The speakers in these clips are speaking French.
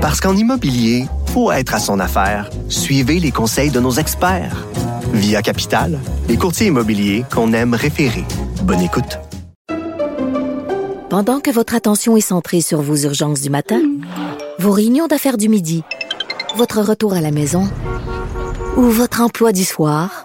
Parce qu'en immobilier, faut être à son affaire. Suivez les conseils de nos experts. Via Capital, les courtiers immobiliers qu'on aime référer. Bonne écoute. Pendant que votre attention est centrée sur vos urgences du matin, vos réunions d'affaires du midi, votre retour à la maison ou votre emploi du soir,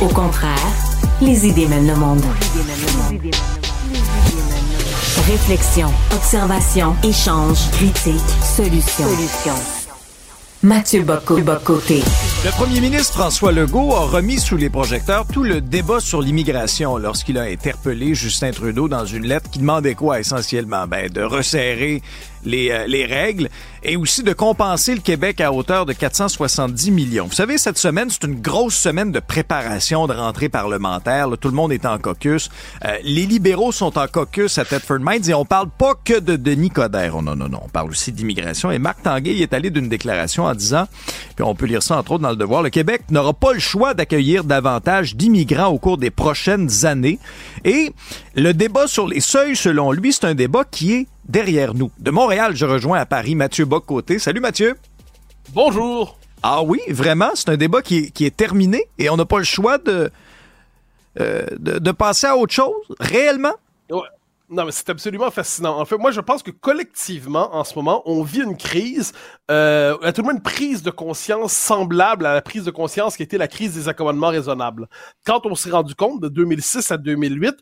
Au contraire, les idées mènent le monde. Réflexion, observation, échange, critique, solution. Mathieu Bocoté. Le premier ministre François Legault a remis sous les projecteurs tout le débat sur l'immigration lorsqu'il a interpellé Justin Trudeau dans une lettre qui demandait quoi essentiellement? Ben, de resserrer les, euh, les règles et aussi de compenser le Québec à hauteur de 470 millions. Vous savez, cette semaine, c'est une grosse semaine de préparation de rentrée parlementaire. tout le monde est en caucus. Euh, les libéraux sont en caucus à Thetford Mines et on parle pas que de Denis Coderre. Oh, non, non, non. On parle aussi d'immigration. Et Marc Tanguay y est allé d'une déclaration en disant, puis on peut lire ça entre autres dans le devoir, le Québec n'aura pas le choix d'accueillir davantage d'immigrants au cours des prochaines années. Et le débat sur les seuils, selon lui, c'est un débat qui est derrière nous. De Montréal, je rejoins à Paris Mathieu Bock-Côté. Salut Mathieu. Bonjour. Ah oui, vraiment, c'est un débat qui est, qui est terminé et on n'a pas le choix de, euh, de, de passer à autre chose, réellement? Ouais. Non, mais c'est absolument fascinant. En fait, moi, je pense que collectivement, en ce moment, on vit une crise, euh, à tout le moins une prise de conscience semblable à la prise de conscience qui était la crise des accommodements raisonnables. Quand on s'est rendu compte de 2006 à 2008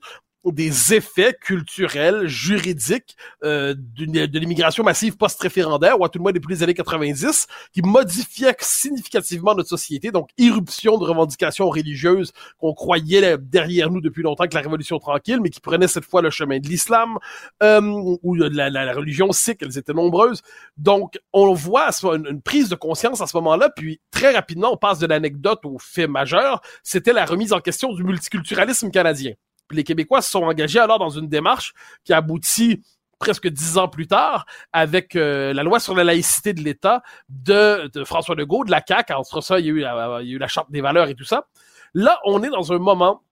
des effets culturels, juridiques euh, de l'immigration massive post-référendaire, ou à tout le moins depuis les années 90, qui modifiaient significativement notre société. Donc, irruption de revendications religieuses qu'on croyait derrière nous depuis longtemps que la Révolution tranquille, mais qui prenaient cette fois le chemin de l'islam, euh, ou de la, la- la religion sikh, elles étaient nombreuses. Donc, on voit une, une prise de conscience à ce moment-là, puis très rapidement, on passe de l'anecdote au fait majeur, c'était la remise en question du multiculturalisme canadien. Les Québécois se sont engagés alors dans une démarche qui aboutit presque dix ans plus tard, avec euh, la loi sur la laïcité de l'État de, de François Legault, de la CAQ. Entre ça, il y a eu la Charte des valeurs et tout ça. Là, on est dans un moment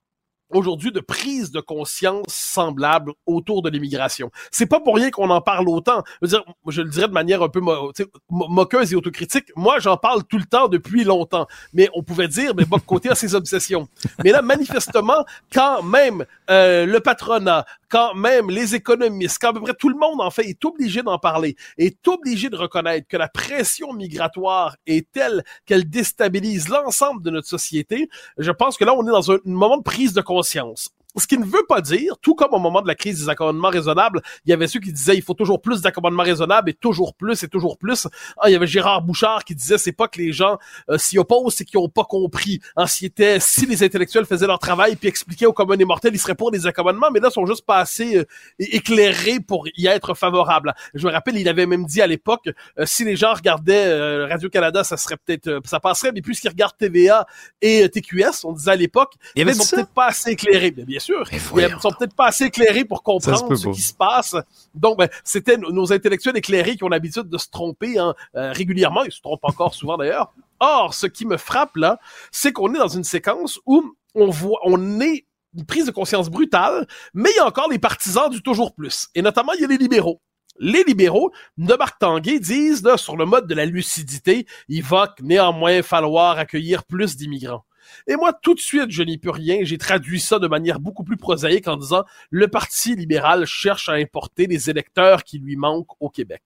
aujourd'hui de prise de conscience semblable autour de l'immigration. C'est pas pour rien qu'on en parle autant. Je veux dire, je le dirais de manière un peu mo- moqueuse et autocritique. Moi, j'en parle tout le temps depuis longtemps. Mais on pouvait dire, mais Boc Côté a ses obsessions. Mais là, manifestement, quand même euh, le patronat, quand même les économistes, quand à peu près tout le monde en fait est obligé d'en parler, est obligé de reconnaître que la pression migratoire est telle qu'elle déstabilise l'ensemble de notre société. Je pense que là, on est dans un moment de prise de conscience. conscience Ce qui ne veut pas dire, tout comme au moment de la crise des accommodements raisonnables, il y avait ceux qui disaient il faut toujours plus d'accommodements raisonnables et toujours plus et toujours plus. Ah, il y avait Gérard Bouchard qui disait c'est pas que les gens euh, s'y opposent, c'est qu'ils ont pas compris. Hein, si, était, si les intellectuels faisaient leur travail puis expliquaient aux communs et mortels, ils seraient pour des accommodements, mais là, ils sont juste pas assez euh, éclairés pour y être favorables. Je me rappelle, il avait même dit à l'époque, euh, si les gens regardaient Radio-Canada, ça serait peut-être, ça passerait, mais puisqu'ils regardent TVA et TQS, on disait à l'époque, ils sont ça? peut-être pas assez éclairés. Bien, bien sûr. Mais Ils sont peut-être pas assez éclairés pour comprendre ce qui se passe. Donc, ben, c'était nos- nos intellectuels éclairés qui ont l'habitude de se tromper hein, euh, régulièrement. Ils se trompent encore souvent d'ailleurs. Or, ce qui me frappe là, c'est qu'on est dans une séquence où on voit, on est une prise de conscience brutale, mais il y a encore les partisans du toujours plus. Et notamment, il y a les libéraux. Les libéraux de Marc Tanguay disent, là, sur le mode de la lucidité, il va néanmoins falloir accueillir plus d'immigrants. Et moi, tout de suite, je n'y peux rien. J'ai traduit ça de manière beaucoup plus prosaïque en disant le Parti libéral cherche à importer les électeurs qui lui manquent au Québec.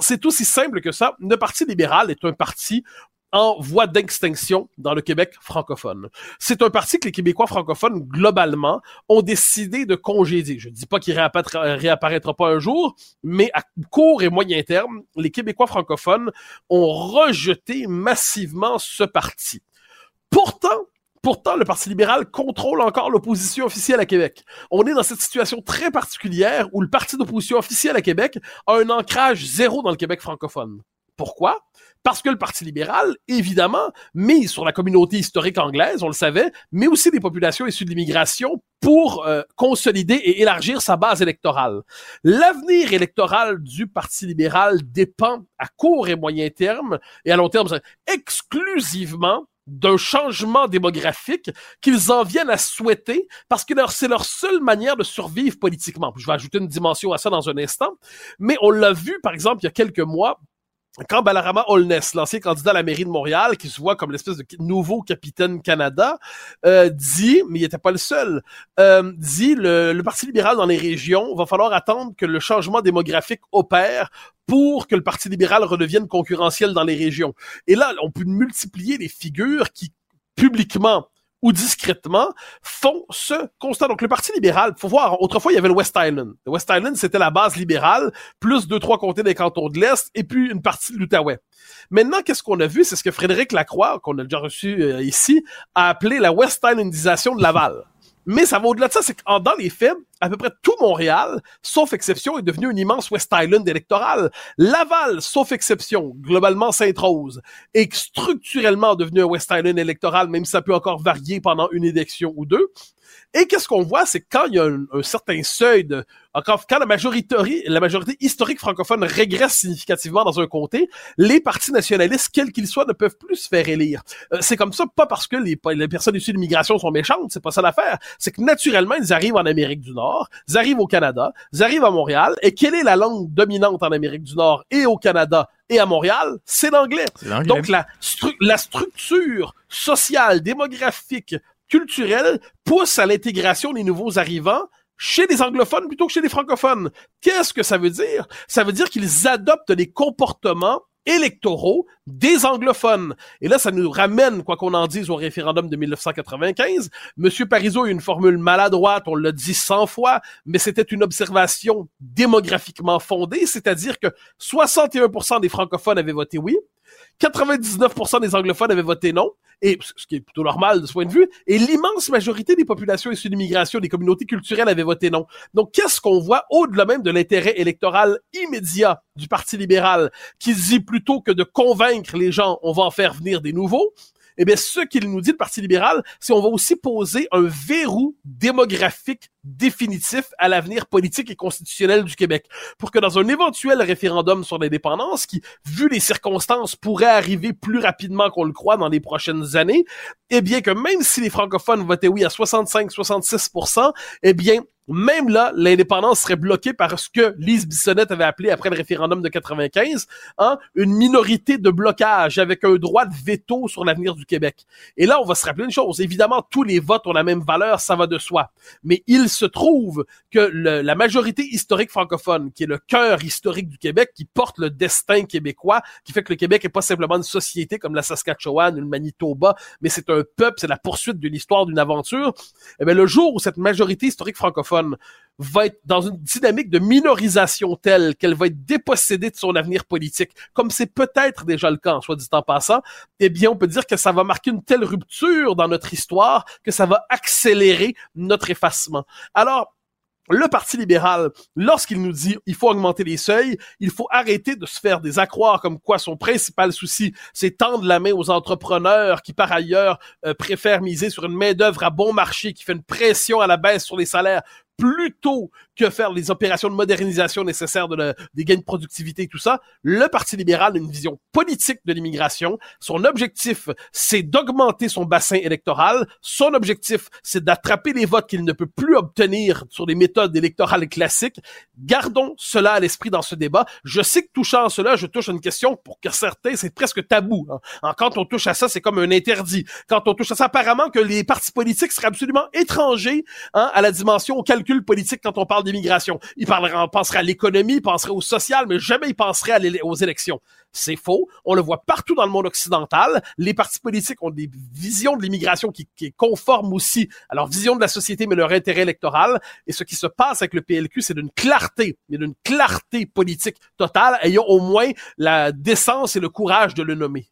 C'est aussi simple que ça. Le Parti libéral est un parti en voie d'extinction dans le Québec francophone. C'est un parti que les Québécois francophones, globalement, ont décidé de congédier. Je ne dis pas qu'il réapparaîtra pas un jour, mais à court et moyen terme, les Québécois francophones ont rejeté massivement ce parti. Pourtant, Pourtant, le Parti libéral contrôle encore l'opposition officielle à Québec. On est dans cette situation très particulière où le parti d'opposition officielle à Québec a un ancrage zéro dans le Québec francophone. Pourquoi? Parce que le Parti libéral, évidemment, mise sur la communauté historique anglaise, on le savait, mais aussi des populations issues de l'immigration pour euh, consolider et élargir sa base électorale. L'avenir électoral du Parti libéral dépend à court et moyen terme et à long terme exclusivement d'un changement démographique qu'ils en viennent à souhaiter parce que c'est leur seule manière de survivre politiquement. Je vais ajouter une dimension à ça dans un instant, mais on l'a vu par exemple il y a quelques mois quand Balarama Holness, l'ancien candidat à la mairie de Montréal, qui se voit comme l'espèce de nouveau capitaine Canada, euh, dit, mais il n'était pas le seul, euh, dit le, le, Parti libéral dans les régions, va falloir attendre que le changement démographique opère pour que le Parti libéral redevienne concurrentiel dans les régions. Et là, on peut multiplier les figures qui publiquement ou discrètement font ce constat. Donc le Parti libéral, faut voir, autrefois il y avait le West Island. Le West Island, c'était la base libérale, plus deux, trois comtés des cantons de l'Est, et puis une partie de l'Outaouais. Maintenant, qu'est-ce qu'on a vu? C'est ce que Frédéric Lacroix, qu'on a déjà reçu euh, ici, a appelé la West Islandisation de Laval. Mais ça va au-delà de ça, c'est que dans les faits, à peu près tout Montréal, sauf exception, est devenu une immense West Island électorale. Laval, sauf exception, globalement Sainte-Rose, est structurellement devenu un West Island électoral, même si ça peut encore varier pendant une élection ou deux. Et qu'est-ce qu'on voit, c'est quand il y a un, certain seuil de, quand, quand la majorité, la majorité historique francophone régresse significativement dans un comté, les partis nationalistes, quels qu'ils soient, ne peuvent plus se faire élire. Euh, c'est comme ça, pas parce que les, les personnes issues de l'immigration sont méchantes, c'est pas ça l'affaire. C'est que naturellement, ils arrivent en Amérique du Nord, ils arrivent au Canada, ils arrivent à Montréal, et quelle est la langue dominante en Amérique du Nord et au Canada et à Montréal, c'est l'anglais. Donc la, la structure sociale, démographique, culturelle pousse à l'intégration des nouveaux arrivants chez les anglophones plutôt que chez les francophones. Qu'est-ce que ça veut dire? Ça veut dire qu'ils adoptent des comportements électoraux des anglophones. Et là, ça nous ramène, quoi qu'on en dise, au référendum de 1995. Monsieur Parizeau a une formule maladroite, on l'a dit cent fois, mais c'était une observation démographiquement fondée, c'est-à-dire que 61% des francophones avaient voté oui, 99% des anglophones avaient voté non, et ce qui est plutôt normal de ce point de vue, et l'immense majorité des populations issues d'immigration, des communautés culturelles avaient voté non. Donc, qu'est-ce qu'on voit au-delà même de l'intérêt électoral immédiat du Parti libéral, qui dit plutôt que de convaincre les gens, on va en faire venir des nouveaux, eh bien, ce qu'il nous dit, le Parti libéral, c'est on va aussi poser un verrou démographique définitif à l'avenir politique et constitutionnel du Québec. Pour que dans un éventuel référendum sur l'indépendance, qui, vu les circonstances, pourrait arriver plus rapidement qu'on le croit dans les prochaines années, eh bien que même si les francophones votaient oui à 65-66%, eh bien, même là, l'indépendance serait bloquée par ce que Lise Bissonnette avait appelé après le référendum de 95, hein, une minorité de blocage avec un droit de veto sur l'avenir du Québec. Et là, on va se rappeler une chose. Évidemment, tous les votes ont la même valeur, ça va de soi. Mais il se trouve que la majorité historique francophone, qui est le cœur historique du Québec, qui porte le destin québécois, qui fait que le Québec est pas simplement une société comme la Saskatchewan, une Manitoba, mais c'est un peuple, c'est la poursuite de l'histoire d'une aventure. Eh bien, le jour où cette majorité historique francophone va être dans une dynamique de minorisation telle qu'elle va être dépossédée de son avenir politique, comme c'est peut-être déjà le cas, soit dit en passant, eh bien, on peut dire que ça va marquer une telle rupture dans notre histoire que ça va accélérer notre effacement. Alors, le Parti libéral, lorsqu'il nous dit il faut augmenter les seuils, il faut arrêter de se faire des accroires comme quoi son principal souci, c'est tendre la main aux entrepreneurs qui, par ailleurs, euh, préfèrent miser sur une main-d'œuvre à bon marché qui fait une pression à la baisse sur les salaires plutôt que faire les opérations de modernisation nécessaires de des gains de productivité et tout ça, le Parti libéral a une vision politique de l'immigration. Son objectif, c'est d'augmenter son bassin électoral. Son objectif, c'est d'attraper les votes qu'il ne peut plus obtenir sur des méthodes électorales classiques. Gardons cela à l'esprit dans ce débat. Je sais que touchant à cela, je touche à une question pour que certains, c'est presque tabou. Hein. Quand on touche à ça, c'est comme un interdit. Quand on touche à ça, apparemment que les partis politiques seraient absolument étrangers hein, à la dimension, au calcul politique quand on parle d'immigration. Il parlerait, on penserait à l'économie, il penserait au social, mais jamais il penserait aux élections. C'est faux. On le voit partout dans le monde occidental. Les partis politiques ont des visions de l'immigration qui, qui conforment aussi à leur vision de la société, mais leur intérêt électoral. Et ce qui se passe avec le PLQ, c'est d'une clarté, mais d'une clarté politique totale, ayant au moins la décence et le courage de le nommer.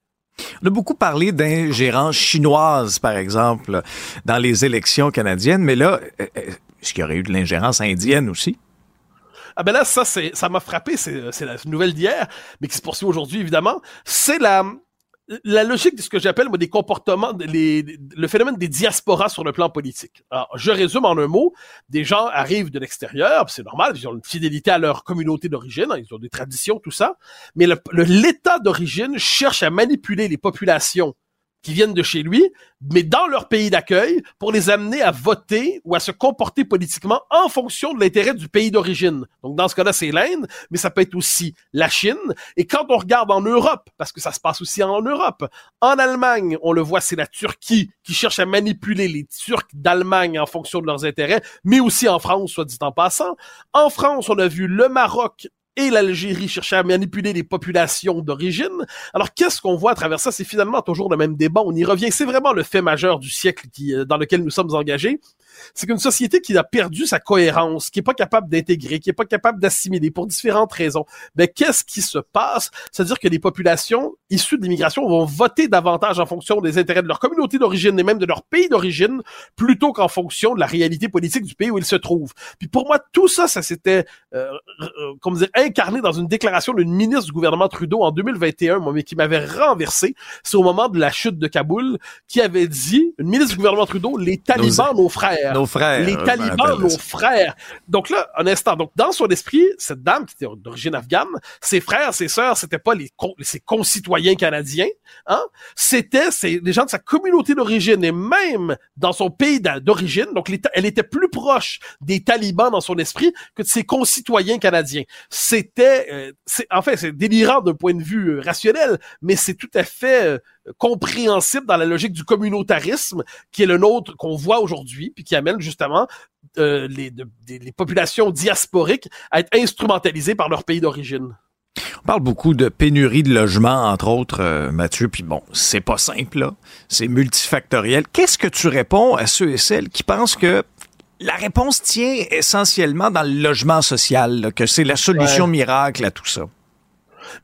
On a beaucoup parlé d'ingérence chinoise, par exemple, dans les élections canadiennes, mais là, euh, euh, est-ce qu'il y aurait eu de l'ingérence indienne aussi? Ah ben là, ça, ça m'a frappé, c'est, la nouvelle d'hier, mais qui se poursuit aujourd'hui, évidemment. C'est la, logique de ce que j'appelle moi, des comportements, le phénomène des diasporas sur le plan politique. Alors, je résume en un mot, des gens arrivent de l'extérieur, c'est normal, ils ont une fidélité à leur communauté d'origine, hein, ils ont des traditions, tout ça, mais l'État d'origine cherche à manipuler les populations qui viennent de chez lui, mais dans leur pays d'accueil, pour les amener à voter ou à se comporter politiquement en fonction de l'intérêt du pays d'origine. Donc dans ce cas-là, c'est l'Inde, mais ça peut être aussi la Chine. Et quand on regarde en Europe, parce que ça se passe aussi en Europe, en Allemagne, on le voit, c'est la Turquie qui cherche à manipuler les Turcs d'Allemagne en fonction de leurs intérêts, mais aussi en France, soit dit en passant. En France, on a vu le Maroc et l'Algérie cherchaient à manipuler les populations d'origine. Alors qu'est-ce qu'on voit à travers ça? C'est finalement toujours le même débat. On y revient. C'est vraiment le fait majeur du siècle qui, euh, dans lequel nous sommes engagés c'est qu'une société qui a perdu sa cohérence, qui est pas capable d'intégrer, qui est pas capable d'assimiler pour différentes raisons, ben qu'est-ce qui se passe? C'est-à-dire que les populations issues de l'immigration vont voter davantage en fonction des intérêts de leur communauté d'origine et même de leur pays d'origine plutôt qu'en fonction de la réalité politique du pays où ils se trouvent. Puis pour moi, tout ça, ça s'était, euh, euh comment dire, incarné dans une déclaration d'une ministre du gouvernement Trudeau en 2021, moi, mais qui m'avait renversé. C'est au moment de la chute de Kaboul, qui avait dit, une ministre du gouvernement Trudeau, les talibans, nos frères, nos frères. Les talibans, nos frères. Donc là, un instant. Donc, dans son esprit, cette dame qui était d'origine afghane, ses frères, ses sœurs, c'était pas les ses concitoyens canadiens, hein. C'était, des gens de sa communauté d'origine et même dans son pays d'origine. Donc, elle était plus proche des talibans dans son esprit que de ses concitoyens canadiens. C'était, euh, c'est, en fait, c'est délirant d'un point de vue euh, rationnel, mais c'est tout à fait euh, compréhensible dans la logique du communautarisme qui est le nôtre qu'on voit aujourd'hui, puis qui amène justement euh, les, les populations diasporiques à être instrumentalisées par leur pays d'origine. On parle beaucoup de pénurie de logements, entre autres, euh, Mathieu, puis bon, c'est pas simple, là. C'est multifactoriel. Qu'est-ce que tu réponds à ceux et celles qui pensent que la réponse tient essentiellement dans le logement social, que c'est la solution miracle à tout ça?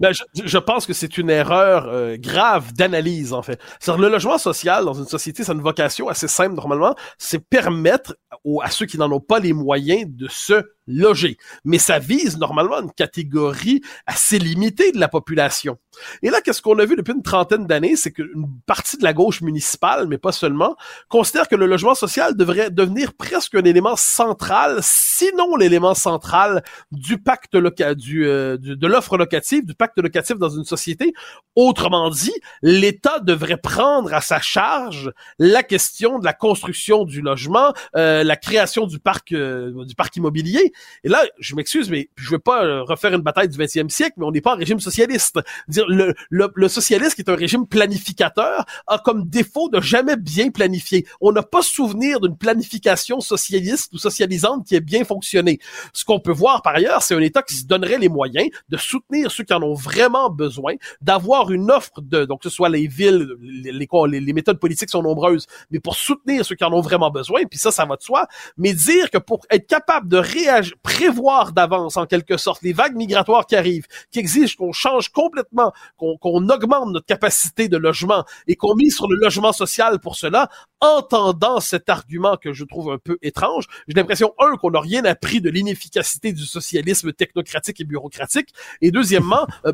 Ben, je, je, pense que c'est une erreur euh, grave d'analyse, en fait. le logement social dans une société, c'est une vocation assez simple normalement, c'est permettre aux, à ceux qui n'en ont pas les moyens de se loger. Mais ça vise normalement une catégorie assez limitée de la population. Et là, qu'est-ce qu'on a vu depuis une trentaine d'années, c'est qu'une partie de la gauche municipale, mais pas seulement, considère que le logement social devrait devenir presque un élément central, sinon l'élément central du pacte local, du, euh, de l'offre locative, du pacte locatif dans une société. Autrement dit, l'État devrait prendre à sa charge la question de la construction du logement, euh, la création du parc, euh, du parc immobilier et là, je m'excuse, mais je veux pas euh, refaire une bataille du 20e siècle, mais on n'est pas en régime socialiste. Dire le, socialisme, qui est un régime planificateur, a comme défaut de jamais bien planifier. On n'a pas souvenir d'une planification socialiste ou socialisante qui ait bien fonctionné. Ce qu'on peut voir par ailleurs, c'est un État qui se donnerait les moyens de soutenir ceux qui en ont vraiment besoin, d'avoir une offre de, donc que ce soit les villes, les, les, les méthodes politiques sont nombreuses, mais pour soutenir ceux qui en ont vraiment besoin, puis ça, ça va de soi, mais dire que pour être capable de réagir prévoir d'avance en quelque sorte les vagues migratoires qui arrivent, qui exigent qu'on change complètement, qu'on augmente notre capacité de logement et qu'on mise sur le logement social pour cela, entendant cet argument que je trouve un peu étrange, j'ai l'impression, un, qu'on n'a rien appris de l'inefficacité du socialisme technocratique et bureaucratique, et deuxièmement, euh,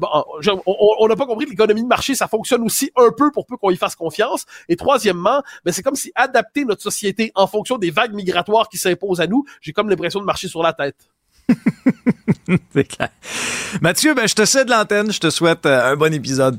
on n'a pas compris que l'économie de marché, ça fonctionne aussi un peu pour peu qu'on y fasse confiance, et troisièmement, ben, c'est comme si adapter notre société en fonction des vagues migratoires qui s'imposent à nous, j'ai comme l'impression de marcher sur la tête. C'est clair. Mathieu, ben, je te cède l'antenne. Je te souhaite euh, un bon épisode.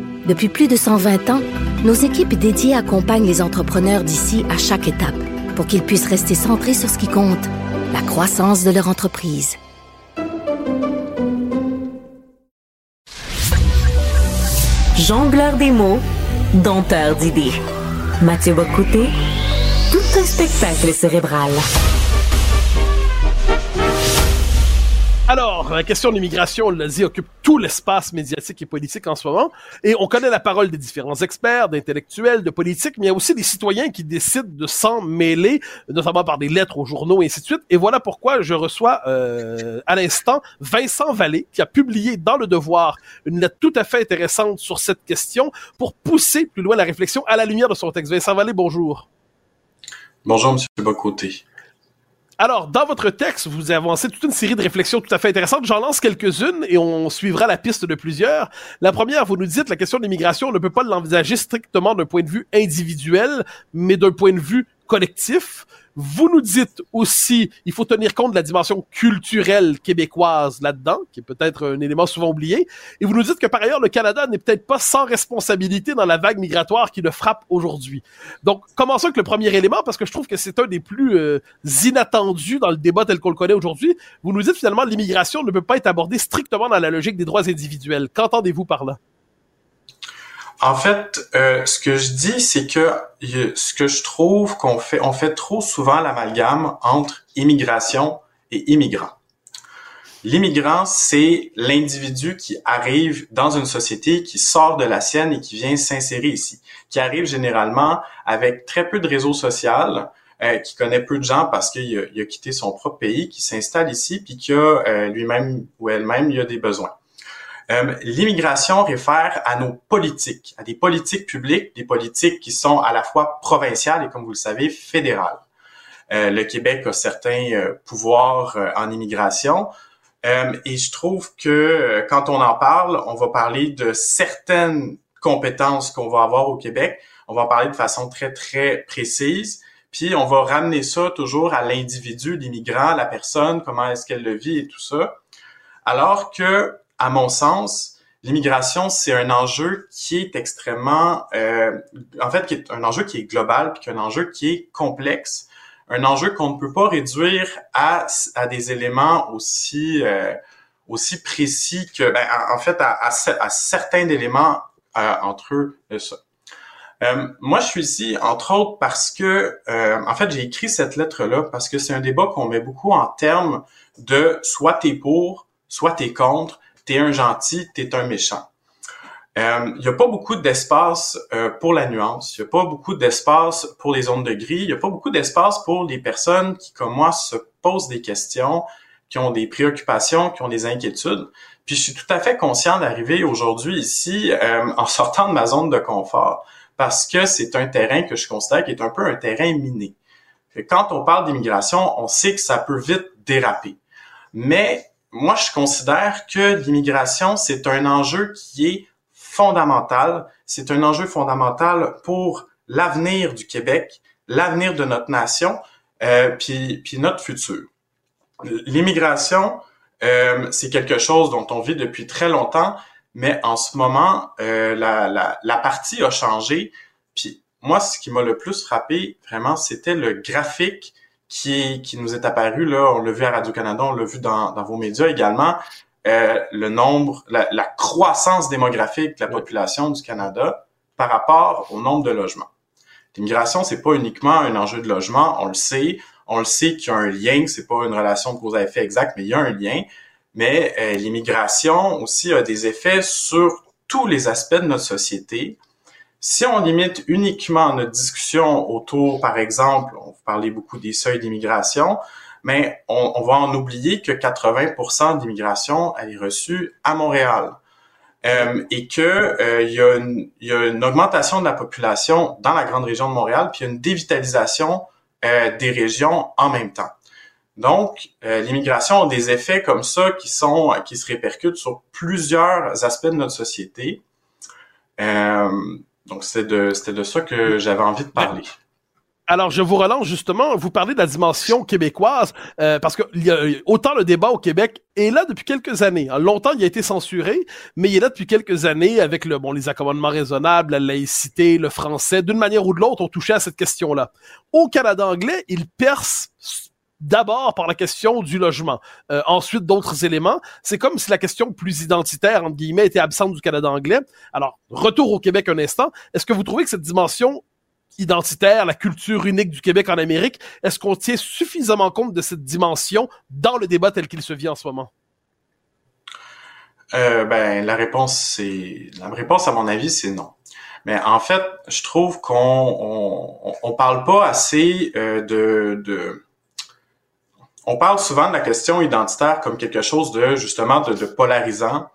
Depuis plus de 120 ans, nos équipes dédiées accompagnent les entrepreneurs d'ici à chaque étape pour qu'ils puissent rester centrés sur ce qui compte, la croissance de leur entreprise. Jongleur des mots, dompteur d'idées. Mathieu Bocoté, tout un spectacle cérébral. Alors, la question de l'immigration, on l'a dit, occupe tout l'espace médiatique et politique en ce moment. Et on connaît la parole des différents experts, d'intellectuels, de politiques, mais il y a aussi des citoyens qui décident de s'en mêler, notamment par des lettres aux journaux et ainsi de suite. Et voilà pourquoi je reçois euh, à l'instant Vincent Vallée, qui a publié dans Le Devoir une lettre tout à fait intéressante sur cette question pour pousser plus loin la réflexion à la lumière de son texte. Vincent Vallée, bonjour. Bonjour, Monsieur Bocoté. Alors, dans votre texte, vous avancez toute une série de réflexions tout à fait intéressantes. J'en lance quelques-unes et on suivra la piste de plusieurs. La première, vous nous dites, la question de l'immigration, on ne peut pas l'envisager strictement d'un point de vue individuel, mais d'un point de vue collectif. Vous nous dites aussi, il faut tenir compte de la dimension culturelle québécoise là-dedans, qui est peut-être un élément souvent oublié. Et vous nous dites que par ailleurs, le Canada n'est peut-être pas sans responsabilité dans la vague migratoire qui le frappe aujourd'hui. Donc, commençons avec le premier élément, parce que je trouve que c'est un des plus euh, inattendus dans le débat tel qu'on le connaît aujourd'hui. Vous nous dites finalement, l'immigration ne peut pas être abordée strictement dans la logique des droits individuels. Qu'entendez-vous par là? En fait, euh, ce que je dis, c'est que ce que je trouve qu'on fait, on fait trop souvent l'amalgame entre immigration et immigrant. L'immigrant, c'est l'individu qui arrive dans une société, qui sort de la sienne et qui vient s'insérer ici, qui arrive généralement avec très peu de réseau social, euh, qui connaît peu de gens parce qu'il a, quitté son propre pays, qui s'installe ici, puis qui a euh, lui-même ou elle-même, il a des besoins. Euh, l'immigration réfère à nos politiques, à des politiques publiques, des politiques qui sont à la fois provinciales et, comme vous le savez, fédérales. Euh, le Québec a certains euh, pouvoirs en immigration. et je trouve que quand on en parle, on va parler de certaines compétences qu'on va avoir au Québec. On va en parler de façon très, très précise. Puis on va ramener ça toujours à l'individu, l'immigrant, la personne, comment est-ce qu'elle le vit et tout ça. Alors que à mon sens, l'immigration, c'est un enjeu qui est extrêmement, euh, en fait, qui est un enjeu qui est global, puis un enjeu qui est complexe, un enjeu qu'on ne peut pas réduire à, à des éléments aussi euh, aussi précis que, ben, en fait, à, à, certains éléments euh, entre eux de ça. Euh, moi, je suis ici, entre autres, parce que, euh, en fait, j'ai écrit cette lettre-là parce que c'est un débat qu'on met beaucoup en termes de soit t'es pour, soit t'es contre, t'es un gentil, t'es un méchant. Il euh, n'y a pas beaucoup d'espace euh, pour la nuance. Il n'y a pas beaucoup d'espace pour les zones de gris. Il n'y a pas beaucoup d'espace pour les personnes qui, comme moi, se posent des questions, qui ont des préoccupations, qui ont des inquiétudes. Puis je suis tout à fait conscient d'arriver aujourd'hui ici euh, en sortant de ma zone de confort parce que c'est un terrain que je considère qui est un peu un terrain miné. quand on parle d'immigration, on sait que ça peut vite déraper. Mais moi, je considère que l'immigration, c'est un enjeu qui est fondamental. C'est un enjeu fondamental pour l'avenir du Québec, l'avenir de notre nation, euh, puis, notre futur. L'immigration, euh, c'est quelque chose dont on vit depuis très longtemps, mais en ce moment, euh, la, la, la partie a changé. Puis moi, ce qui m'a le plus frappé, vraiment, c'était le graphique qui, qui nous est apparu, là, on l'a vu à Radio-Canada, on l'a vu dans, dans vos médias également, euh, le nombre, la, la, croissance démographique de la population du Canada par rapport au nombre de logements. L'immigration, c'est pas uniquement un enjeu de logement, on le sait, on le sait qu'il y a un lien, c'est pas une relation de cause à effet exact, mais il y a un lien. Mais euh, l'immigration aussi a des effets sur tous les aspects de notre société. Si on limite uniquement notre discussion autour, par exemple, parlait beaucoup des seuils d'immigration, mais on, va en oublier que 80% d'immigration, elle est reçue à Montréal. Euh, et que euh, il, y a une, augmentation de la population dans la grande région de Montréal, puis une dévitalisation euh, des régions en même temps. Donc, l'immigration a des effets comme ça qui sont qui se répercutent sur plusieurs aspects de notre société. Donc, c'était de, c'était de ça que j'avais envie de parler. Alors, je vous relance justement, vous parlez de la dimension québécoise, euh, parce que y a, autant le débat au Québec est là depuis quelques années. longtemps, il a été censuré, mais il est là depuis quelques années avec le bon les accommodements raisonnables, la laïcité, le français. D'une manière ou de l'autre, on touchait à cette question-là. Au Canada anglais, il perce d'abord par la question du logement, euh, ensuite d'autres éléments. C'est comme si la question plus identitaire, entre guillemets, était absente du Canada anglais. Alors, retour au Québec un instant. Est-ce que vous trouvez que cette dimension identitaire, la culture unique du Québec en Amérique. Est-ce qu'on tient suffisamment compte de cette dimension dans le débat tel qu'il se vit en ce moment? Euh, ben, la réponse, c'est la réponse à mon avis, c'est non. Mais en fait, je trouve qu'on on, parle pas assez euh, de, de on parle souvent de la question identitaire comme quelque chose de justement de, de polarisant.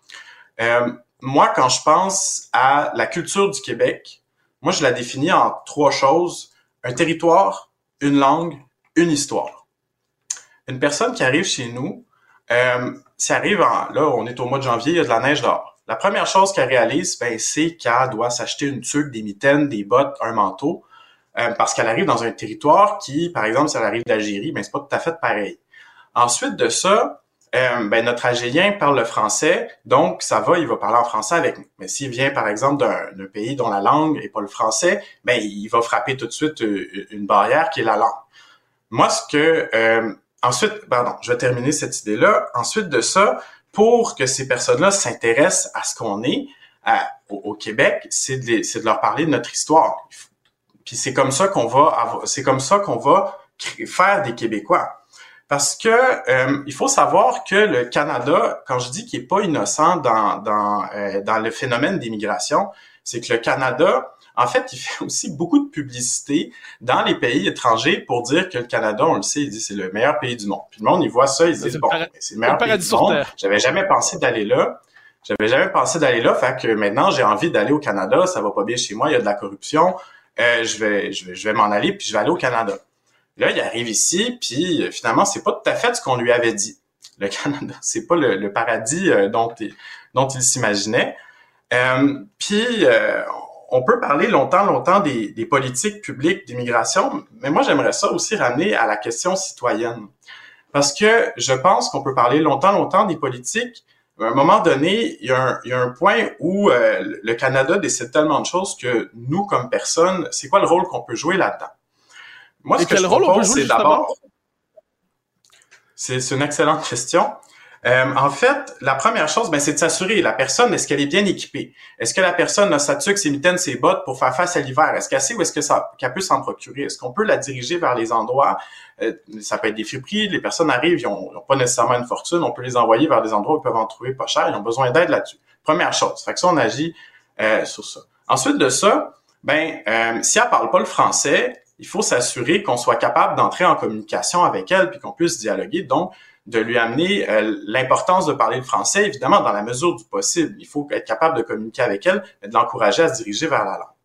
Euh, moi, quand je pense à la culture du Québec, moi, je la définis en trois choses. Un territoire, une langue, une histoire. Une personne qui arrive chez nous, euh, arrive en, là, on est au mois de janvier, il y a de la neige dehors. La première chose qu'elle réalise, ben, c'est qu'elle doit s'acheter une tuque, des mitaines, des bottes, un manteau, euh, parce qu'elle arrive dans un territoire qui, par exemple, si elle arrive d'Algérie, ben, c'est pas tout à fait pareil. Ensuite de ça, euh, ben, notre Algérien parle le français, donc ça va, il va parler en français avec nous. Mais s'il vient, par exemple, d'un pays dont la langue n'est pas le français, ben, il va frapper tout de suite euh, une barrière qui est la langue. Moi, ce que... Euh, ensuite, pardon, je vais terminer cette idée-là. Ensuite de ça, pour que ces personnes-là s'intéressent à ce qu'on est au, Québec, c'est de, de, leur parler de notre histoire. Puis c'est comme ça qu'on va, c'est comme ça qu'on va faire des Québécois. Parce que euh, il faut savoir que le Canada, quand je dis qu'il est pas innocent dans dans, euh, dans le phénomène d'immigration, c'est que le Canada, en fait, il fait aussi beaucoup de publicité dans les pays étrangers pour dire que le Canada, on le sait, il dit c'est le meilleur pays du monde. Puis le monde, il voit ça, il dit bon, c'est le meilleur pays du monde. J'avais jamais pensé d'aller là. J'avais jamais pensé d'aller là, fait que maintenant j'ai envie d'aller au Canada. Ça va pas bien chez moi, il y a de la corruption. Euh, je vais, je vais, je vais m'en aller puis je vais aller au Canada. Là, il arrive ici, puis euh, finalement, c'est pas tout à fait ce qu'on lui avait dit. Le Canada, c'est pas le, paradis euh, dont, il, s'imaginait. Euh, puis, on peut parler longtemps, longtemps des, politiques publiques d'immigration, mais moi, j'aimerais ça aussi ramener à la question citoyenne. Parce que je pense qu'on peut parler longtemps, longtemps des politiques, à un moment donné, il y a un, il y a un point où le Canada décide tellement de choses que nous, comme personne, c'est quoi le rôle qu'on peut jouer là-dedans? Moi, ce que je propose, c'est d'abord... C'est une excellente question. Euh, en fait, la première chose, ben, c'est de s'assurer la personne, est-ce qu'elle est bien équipée? Est-ce que la personne a sa tuque, ses mitaines, ses bottes pour faire face à l'hiver? Est-ce qu'elle sait où est-ce que ça, qu'elle peut s'en procurer? Est-ce qu'on peut la diriger vers les endroits? Euh, ça peut être des friperies, les personnes arrivent, ils n'ont pas nécessairement une fortune, on peut les envoyer vers des endroits où ils peuvent en trouver pas cher, ils ont besoin d'aide là-dessus. Première chose. Fait que ça, on agit euh, sur ça. Ensuite de ça, ben, euh, si elle parle pas le français, il faut s'assurer qu'on soit capable d'entrer en communication avec elle puis qu'on puisse dialoguer. Donc, de lui amener euh, l'importance de parler le français, évidemment, dans la mesure du possible. Il faut être capable de communiquer avec elle, mais de l'encourager à se diriger vers la langue.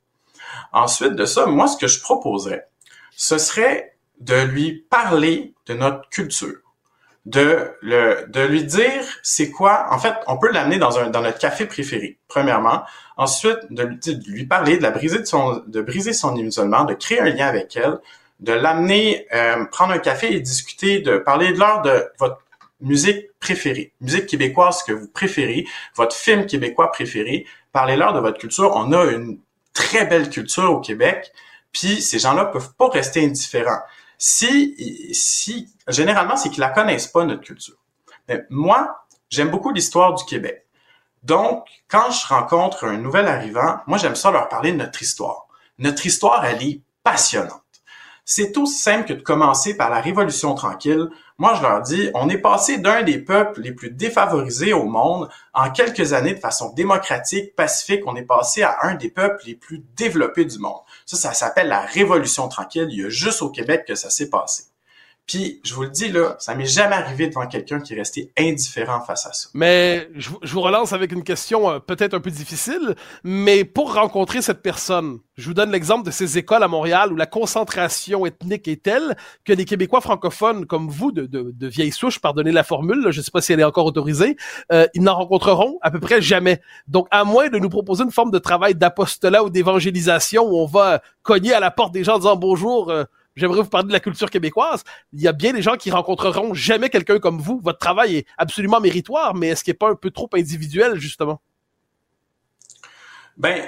Ensuite de ça, moi, ce que je proposerais, ce serait de lui parler de notre culture de le de lui dire c'est quoi en fait on peut l'amener dans un dans notre café préféré premièrement. Ensuite de lui, parler de briser de son de briser son isolement de créer un lien avec elle de l'amener euh, prendre un café et discuter de parler de l'heure de votre musique préférée. Musique québécoise que vous préférez votre film québécois préféré. Parlez-leur de votre culture. On a une très belle culture au Québec puis ces gens-là peuvent pas rester indifférents si, si généralement, c'est qu'ils la connaissent pas, notre culture. Mais moi, j'aime beaucoup l'histoire du Québec. Donc, quand je rencontre un nouvel arrivant, moi, j'aime ça leur parler de notre histoire. Notre histoire, elle est passionnante. C'est aussi simple que de commencer par la Révolution tranquille. Moi, je leur dis, on est passé d'un des peuples les plus défavorisés au monde. En quelques années, de façon démocratique, pacifique, on est passé à un des peuples les plus développés du monde. Ça, ça s'appelle la Révolution tranquille. Il y a juste au Québec que ça s'est passé. Puis, je vous le dis, là, ça m'est jamais arrivé devant quelqu'un qui est resté indifférent face à ça. Mais je, vous relance avec une question euh, peut-être un peu difficile, mais pour rencontrer cette personne, je vous donne l'exemple de ces écoles à Montréal où la concentration ethnique est telle que les Québécois francophones comme vous, de, de, de vieilles souches, pardonnez la formule, je ne sais pas si elle est encore autorisée, euh, ils n'en rencontreront à peu près jamais. Donc, à moins de nous proposer une forme de travail d'apostolat ou d'évangélisation où on va cogner à la porte des gens en disant bonjour, euh, j'aimerais vous parler de la culture québécoise. Il y a bien des gens qui rencontreront jamais quelqu'un comme vous. Votre travail est absolument méritoire, mais est-ce qu'il n'est pas un peu trop individuel, justement? Ben,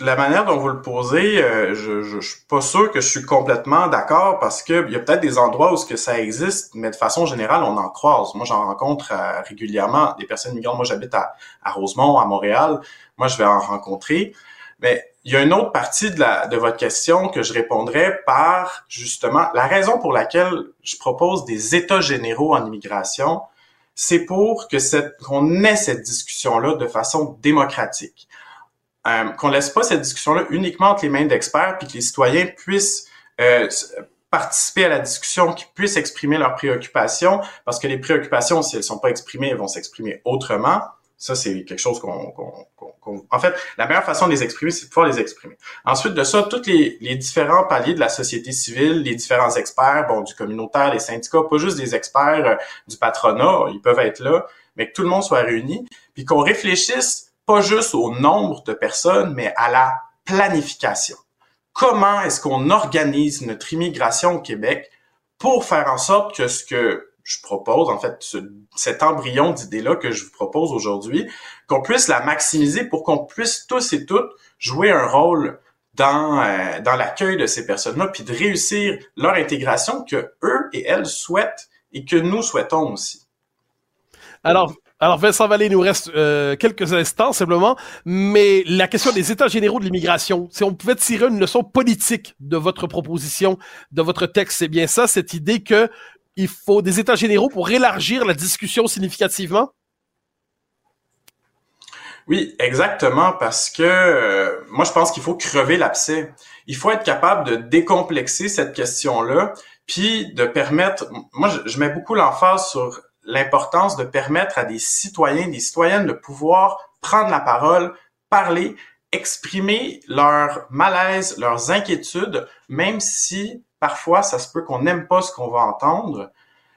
la manière dont vous le posez, euh, je, je, suis pas sûr que je suis complètement d'accord parce que il y a peut-être des endroits où ce que ça existe, mais de façon générale, on en croise. Moi, j'en rencontre euh, régulièrement des personnes migrantes. Moi, j'habite à, à Rosemont, à Montréal. Moi, je vais en rencontrer. Mais il y a une autre partie de, la, de votre question que je répondrai par justement la raison pour laquelle je propose des états généraux en immigration, c'est pour que cette qu'on ait cette discussion-là de façon démocratique. Euh, qu'on laisse pas cette discussion-là uniquement entre les mains d'experts, puis que les citoyens puissent euh, participer à la discussion, qu'ils puissent exprimer leurs préoccupations, parce que les préoccupations, si elles sont pas exprimées, elles vont s'exprimer autrement. Ça, c'est quelque chose qu'on, En fait, la meilleure façon de les exprimer, c'est de pouvoir les exprimer. Ensuite de ça, tous les, les, différents paliers de la société civile, les différents experts, bon, du communautaire, des syndicats, pas juste des experts euh, du patronat, ils peuvent être là, mais que tout le monde soit réuni, puis qu'on réfléchisse pas juste au nombre de personnes, mais à la planification. Comment est-ce qu'on organise notre immigration au Québec pour faire en sorte que ce que je propose, en fait, cet embryon d'idée-là que je vous propose aujourd'hui, qu'on puisse la maximiser pour qu'on puisse tous et toutes jouer un rôle dans, euh, dans l'accueil de ces personnes-là, puis de réussir leur intégration que eux et elles souhaitent et que nous souhaitons aussi. Alors, alors Vincent Vallée, il nous reste euh, quelques instants simplement, mais la question des états généraux de l'immigration, si on pouvait tirer une leçon politique de votre proposition, de votre texte, c'est bien ça, cette idée que il faut des états généraux pour élargir la discussion significativement? Oui, exactement, parce que euh, moi je pense qu'il faut crever l'abcès. Il faut être capable de décomplexer cette question-là, puis de permettre. Moi, je, mets beaucoup l'emphase sur l'importance de permettre à des citoyens, des citoyennes de pouvoir prendre la parole, parler, exprimer leur malaise, leurs inquiétudes, même si parfois, ça se peut qu'on n'aime pas ce qu'on va entendre.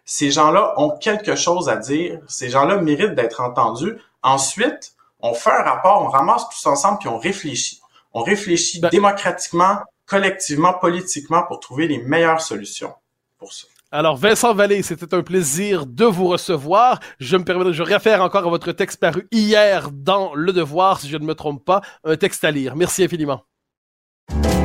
Ces gens-là ont quelque chose à dire. Ces gens-là méritent d'être entendus. Ensuite, on fait un rapport, on ramasse tous ensemble, puis on réfléchit. On réfléchit ben- démocratiquement, collectivement, politiquement pour trouver les meilleures solutions pour ça. Alors, Vincent Vallée, c'était un plaisir de vous recevoir. Je me permets de je réfère encore à votre texte paru hier dans Le Devoir, si je ne me trompe pas, un texte à lire. Merci infiniment.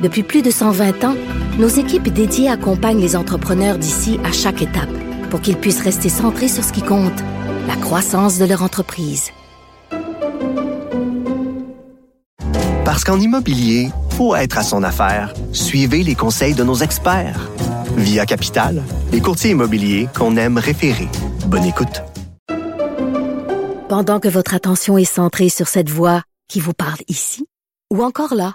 Depuis plus de 120 ans, nos équipes dédiées accompagnent les entrepreneurs d'ici à chaque étape pour qu'ils puissent rester centrés sur ce qui compte, la croissance de leur entreprise. Parce qu'en immobilier, pour être à son affaire, suivez les conseils de nos experts. Via Capital, les courtiers immobiliers qu'on aime référer. Bonne écoute. Pendant que votre attention est centrée sur cette voix qui vous parle ici, ou encore là,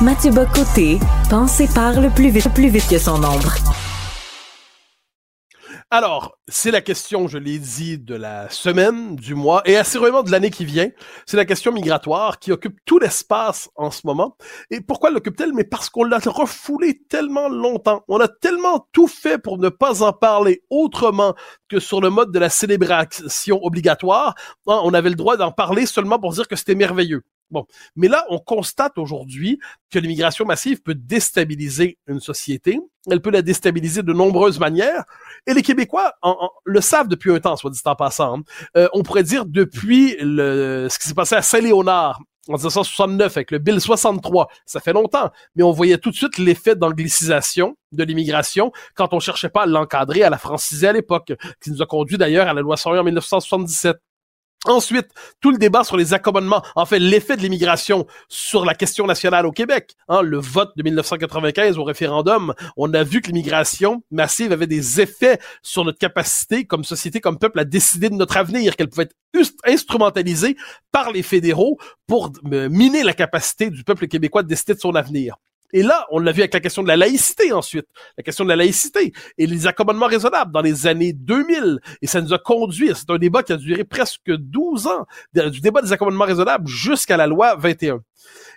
Mathieu Bocoté pense et parle plus vite, plus vite que son ombre. Alors, c'est la question, je l'ai dit, de la semaine, du mois et assurément de l'année qui vient. C'est la question migratoire qui occupe tout l'espace en ce moment. Et pourquoi l'occupe-t-elle? Mais parce qu'on l'a refoulé tellement longtemps. On a tellement tout fait pour ne pas en parler autrement que sur le mode de la célébration obligatoire. Hein, on avait le droit d'en parler seulement pour dire que c'était merveilleux. Bon, mais là, on constate aujourd'hui que l'immigration massive peut déstabiliser une société. Elle peut la déstabiliser de nombreuses manières. Et les Québécois le savent depuis un temps, soit dit en passant. Hein. Euh, on pourrait dire depuis le, ce qui s'est passé à Saint-Léonard en 1969 avec le Bill 63. Ça fait longtemps, mais on voyait tout de suite l'effet d'anglicisation de l'immigration quand on cherchait pas à l'encadrer, à la franciser à l'époque, qui nous a conduit d'ailleurs à la loi 101 en 1977. Ensuite, tout le débat sur les accommodements, en fait, l'effet de l'immigration sur la question nationale au Québec. Hein, le vote de 1995 au référendum, on a vu que l'immigration massive avait des effets sur notre capacité comme société, comme peuple, à décider de notre avenir, qu'elle pouvait être instrumentalisée par les fédéraux pour euh, miner la capacité du peuple québécois de décider de son avenir. Et là, on l'a vu avec la question de la laïcité ensuite, la question de la laïcité et les accommodements raisonnables dans les années 2000. Et ça nous a conduit, c'est un débat qui a duré presque 12 ans, du débat des accommodements raisonnables jusqu'à la loi 21.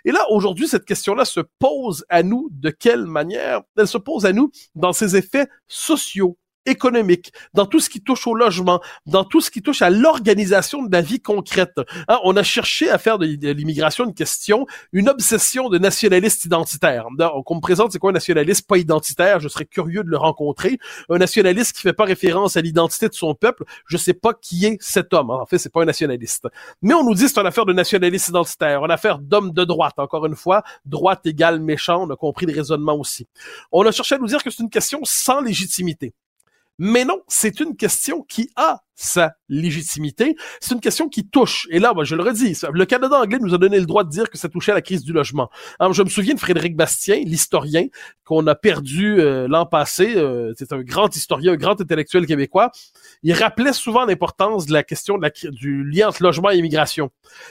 Et là, aujourd'hui, cette question-là se pose à nous de quelle manière? Elle se pose à nous dans ses effets sociaux économique, dans tout ce qui touche au logement, dans tout ce qui touche à l'organisation de la vie concrète. Hein, on a cherché à faire de, l'immigration une question, une obsession de nationaliste identitaire. Donc, on me présente, c'est quoi un nationaliste pas identitaire? Je serais curieux de le rencontrer. Un nationaliste qui fait pas référence à l'identité de son peuple, je sais pas qui est cet homme. En fait, c'est pas un nationaliste. Mais on nous dit c'est une affaire de nationaliste identitaire, une affaire d'homme de droite. Encore une fois, droite égale méchant, on a compris le raisonnement aussi. On a cherché à nous dire que c'est une question sans légitimité. Mais non, c'est une question qui a sa légitimité. C'est une question qui touche. Et là, moi, je le redis, le Canada anglais nous a donné le droit de dire que ça touchait à la crise du logement. Je me souviens de Frédéric Bastien, l'historien qu'on a perdu euh, l'an passé. Euh, c'est un grand historien, un grand intellectuel québécois. Il rappelait souvent l'importance de la question du lien entre logement et immigration.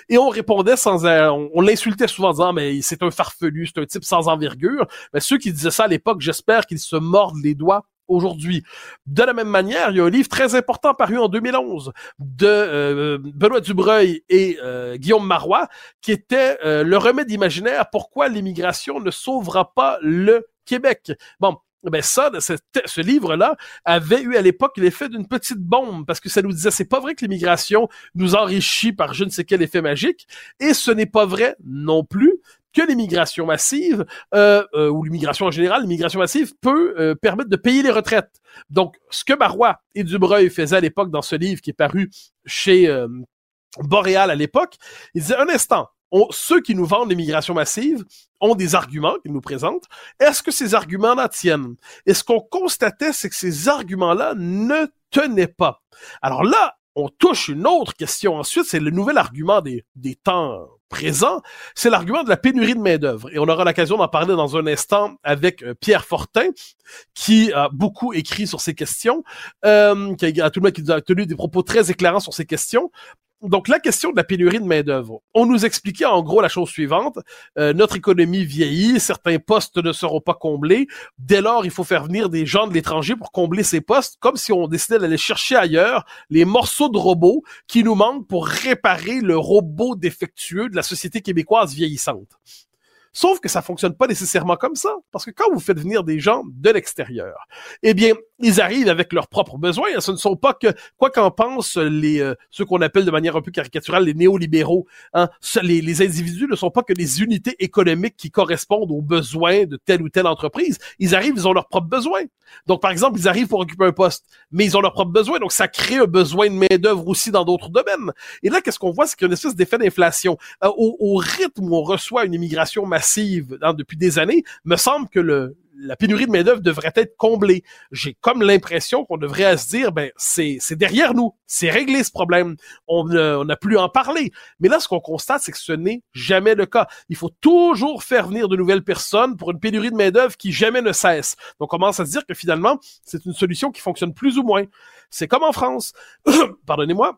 Et on répondait sans... Euh, on, l'insultait souvent en disant, mais c'est un farfelu, c'est un type sans envergure. Mais ceux qui disaient ça à l'époque, j'espère qu'ils se mordent les doigts aujourd'hui. De la même manière, il y a un livre très important paru en 2011 de euh, Benoît Dubreuil et euh, Guillaume Marois, qui était euh, le remède imaginaire pourquoi l'immigration ne sauvera pas le Québec. Bon, ben ça, ce, livre-là avait eu à l'époque l'effet d'une petite bombe parce que ça nous disait c'est pas vrai que l'immigration nous enrichit par je ne sais quel effet magique et ce n'est pas vrai non plus que l'immigration massive, euh, euh, ou l'immigration en général, l'immigration massive peut euh, permettre de payer les retraites. Donc, ce que Marois et Dubreuil faisaient à l'époque dans ce livre qui est paru chez Boréal à l'époque, ils disaient un instant, ceux qui nous vendent l'immigration massive ont des arguments qu'ils nous présentent. Est-ce que ces arguments-là tiennent? Et ce qu'on constatait, c'est que ces arguments-là ne tenaient pas. Alors là, on touche une autre question ensuite, c'est le nouvel argument des, des temps présent, c'est l'argument de la pénurie de main-d'œuvre. Et on aura l'occasion d'en parler dans un instant avec euh, Pierre Fortin, qui a beaucoup écrit sur ces questions, euh, qui a, tout le monde qui a tenu des propos très éclairants sur ces questions donc la question de la pénurie de main d'œuvre. On nous expliquait en gros la chose suivante euh, notre économie vieillit, certains postes ne seront pas comblés. Dès lors, il faut faire venir des gens de l'étranger pour combler ces postes, comme si on décidait d'aller chercher ailleurs les morceaux de robots qui nous manquent pour réparer le robot défectueux de la société québécoise vieillissante. Sauf que ça fonctionne pas nécessairement comme ça, parce que quand vous faites venir des gens de l'extérieur, eh bien, ils arrivent avec leurs propres besoins. Ce ne sont pas que, quoi qu'en pensent les euh, ceux qu'on appelle de manière un peu caricaturale les néolibéraux, hein, les, les individus ne sont pas que des unités économiques qui correspondent aux besoins de telle ou telle entreprise. Ils arrivent, ils ont leurs propres besoins. Donc, par exemple, ils arrivent pour occuper un poste, mais ils ont leurs propres besoins. Donc, ça crée un besoin de main d'œuvre aussi dans d'autres domaines. Et là, qu'est-ce qu'on voit, c'est qu'il y a une espèce d'effet d'inflation. Euh, au, au rythme où on reçoit une immigration massive Depuis des années, me semble que la pénurie de main-d'œuvre devrait être comblée. J'ai comme l'impression qu'on devrait se dire, ben, c'est, derrière nous. C'est réglé ce problème. On n'a plus à en parler. Mais là, ce qu'on constate, c'est que ce n'est jamais le cas. Il faut toujours faire venir de nouvelles personnes pour une pénurie de main-d'œuvre qui jamais ne cesse. Donc, on commence à se dire que finalement, c'est une solution qui fonctionne plus ou moins. C'est comme en France. Pardonnez-moi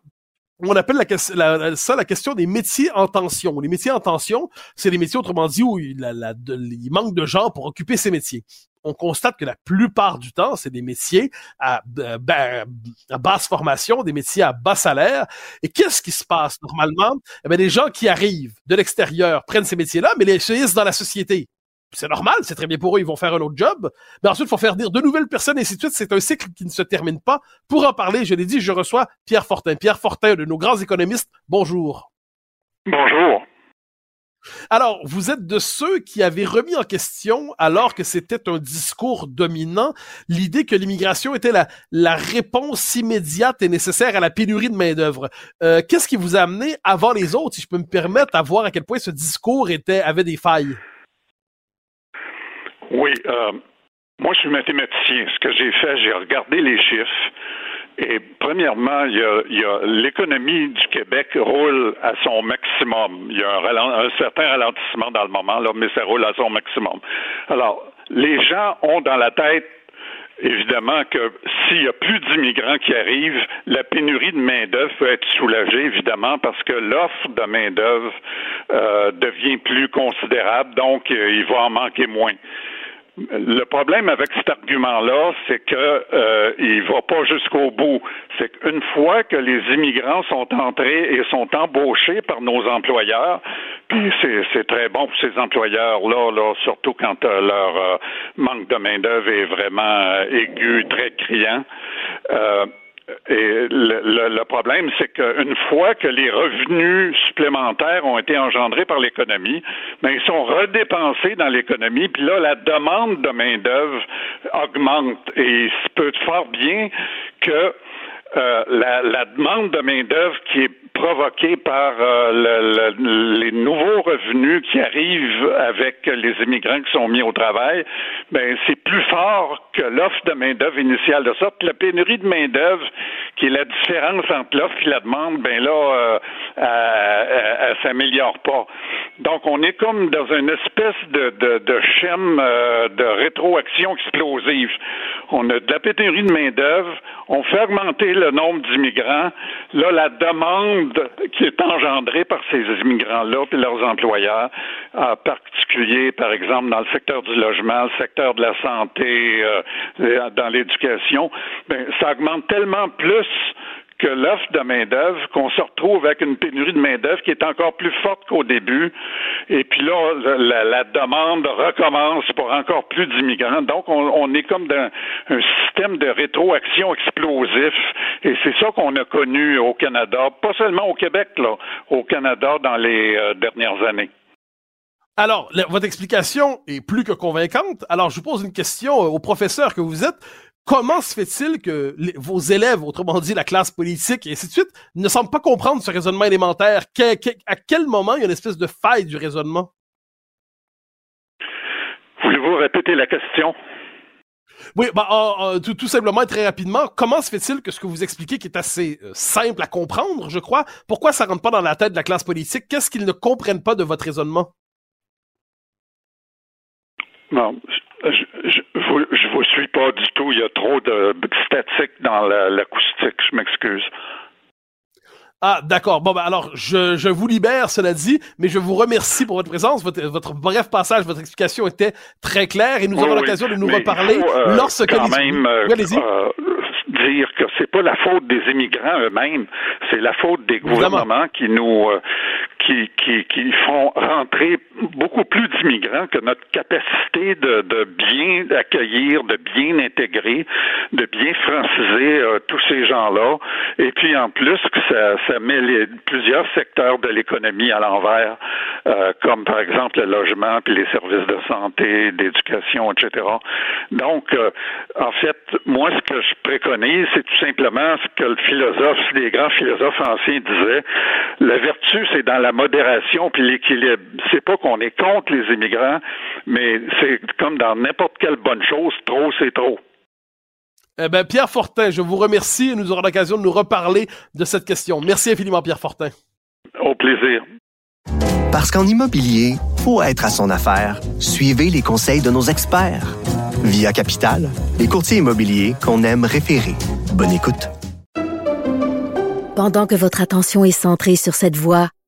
on appelle la, ça la question des métiers en tension. Les métiers en tension, c'est les métiers, autrement dit, où il, manque de gens pour occuper ces métiers. On constate que la plupart du temps, c'est des métiers à, à, basse formation, des métiers à bas salaire. Et qu'est-ce qui se passe normalement? Eh bien, les gens qui arrivent de l'extérieur prennent ces métiers-là, mais les choisissent dans la société c'est normal, c'est très bien pour eux, ils vont faire un autre job. Mais ensuite, il faut faire dire de nouvelles personnes, et ainsi de suite. C'est un cycle qui ne se termine pas. Pour en parler, je l'ai dit, je reçois Pierre Fortin. Pierre Fortin, de nos grands économistes, bonjour. Bonjour. Alors, vous êtes de ceux qui avaient remis en question, alors que c'était un discours dominant, l'idée que l'immigration était la, la réponse immédiate et nécessaire à la pénurie de main-d'œuvre. Euh, qu'est-ce qui vous a amené avant les autres, si je peux me permettre, à voir à quel point ce discours était, avait des failles? Oui, euh, moi je suis mathématicien. Ce que j'ai fait, j'ai regardé les chiffres. Et premièrement, il y a, l'économie du Québec roule à son maximum. Il y a un, un, certain ralentissement dans le moment, là, mais ça roule à son maximum. Alors, les gens ont dans la tête évidemment que s'il y a plus d'immigrants qui arrivent, la pénurie de main-d'œuvre peut être soulagée, évidemment, parce que l'offre de main-d'œuvre devient plus considérable, donc il va en manquer moins. Le problème avec cet argument-là, c'est que euh, va pas jusqu'au bout. C'est qu'une fois que les immigrants sont entrés et sont embauchés par nos employeurs, puis c'est très bon pour ces employeurs-là, là, surtout quand euh, leur euh, manque de main d'œuvre est vraiment euh, aigu, très criant. Et le, le, problème, c'est qu'une fois que les revenus supplémentaires ont été engendrés par l'économie, ben, ils sont redépensés dans l'économie, puis là, la demande de main-d'œuvre augmente. Et il se peut fort bien que euh, la, la, demande de main-d'œuvre qui est provoquée par euh, le, les nouveaux revenus qui arrivent avec les immigrants qui sont mis au travail, ben c'est plus fort que l'offre de main-d'œuvre initiale. De sorte que la pénurie de main-d'œuvre, qui est la différence entre l'offre et la demande, ben là, euh, elle, s'améliore pas. Donc, on est comme dans une espèce de, de, de schème euh, de rétroaction explosive. On a de la pénurie de main-d'œuvre, on fait augmenter le nombre d'immigrants. Là, la demande qui est engendrée par ces immigrants-là et leurs employeurs, en particulier, par exemple, dans le secteur du logement, le secteur de la santé, euh, dans l'éducation, ben, ça augmente tellement plus que l'offre de main-d'œuvre, qu'on se retrouve avec une pénurie de main-d'œuvre qui est encore plus forte qu'au début. Et puis là, la, demande recommence pour encore plus d'immigrants. Donc, on, on, est comme dans un système de rétroaction explosif. Et c'est ça qu'on a connu au Canada, pas seulement au Québec, là, au Canada dans les euh, dernières années. Alors, votre explication est plus que convaincante. Alors, je vous pose une question euh, au professeur que vous êtes. Comment se fait-il que vos élèves, autrement dit la classe politique et ainsi de suite, ne semblent pas comprendre ce raisonnement élémentaire? à quel moment il y a une espèce de faille du raisonnement? Voulez-vous répéter la question? Oui, bah, tout, tout, simplement et très rapidement, comment se fait-il que ce que vous expliquez, qui est assez euh, simple à comprendre, je crois, pourquoi ça rentre pas dans la tête de la classe politique? Qu'est-ce qu'ils ne comprennent pas de votre raisonnement? Non, je, je, je vous suis pas du tout. Il y a trop de statiques dans l'acoustique. je m'excuse. Ah, d'accord. Bon, ben alors, je, je vous libère, cela dit, mais je vous remercie pour votre présence. Votre, votre bref passage, votre explication était très claire et nous aurons l'occasion de nous reparler euh, lorsque... Quand même, euh, euh, dire que c'est pas la faute des immigrants eux-mêmes, c'est la faute des gouvernements qui nous euh, qui, qui, qui font rentrer beaucoup plus d'immigrants que notre capacité de, de bien accueillir, de bien intégrer, de bien franciser euh, tous ces gens-là. Et puis en plus ça, ça met les, plusieurs secteurs de l'économie à l'envers, euh, comme par exemple le logement, puis les services de santé, d'éducation, etc. Donc, euh, en fait, moi, ce que je préconise, c'est tout simplement ce que le philosophe, les grands philosophes anciens disaient. La vertu, c'est dans la modération puis l'équilibre. C'est pas qu'on est contre les immigrants, mais c'est comme dans n'importe quelle bonne chose, trop c'est trop. Eh ben, Pierre Fortin, je vous remercie et nous aurons l'occasion de nous reparler de cette question. Merci infiniment, Pierre Fortin. Au plaisir. Parce qu'en immobilier, pour être à son affaire, suivez les conseils de nos experts. Via Capital, les courtiers immobiliers qu'on aime référer. Bonne écoute. Pendant que votre attention est centrée sur cette voix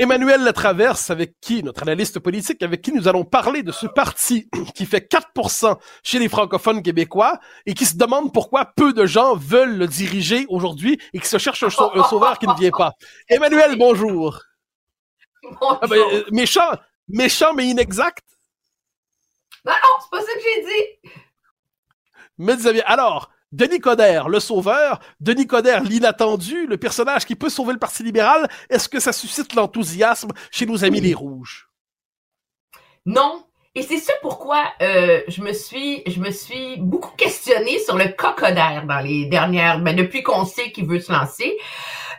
Emmanuel Latraverse, avec qui, notre analyste politique, avec qui nous allons parler de ce parti qui fait 4% chez les francophones québécois et qui se demande pourquoi peu de gens veulent le diriger aujourd'hui et qui se cherche un, sauveur qui ne vient pas. Emmanuel, bonjour. bonjour. Ah ben, euh, méchant, méchant mais inexact. Ben non, c'est pas ça que j'ai dit. Mais Xavier, alors, Denis Coderre, le sauveur, Denis Coderre, l'inattendu, le personnage qui peut sauver le Parti libéral, est-ce que ça suscite l'enthousiasme chez nos amis les Rouges? Non. Et c'est ça pourquoi euh, je me suis je me suis beaucoup questionnée sur le cas Coderre dans les dernières ben, depuis qu'on sait qu'il veut se lancer.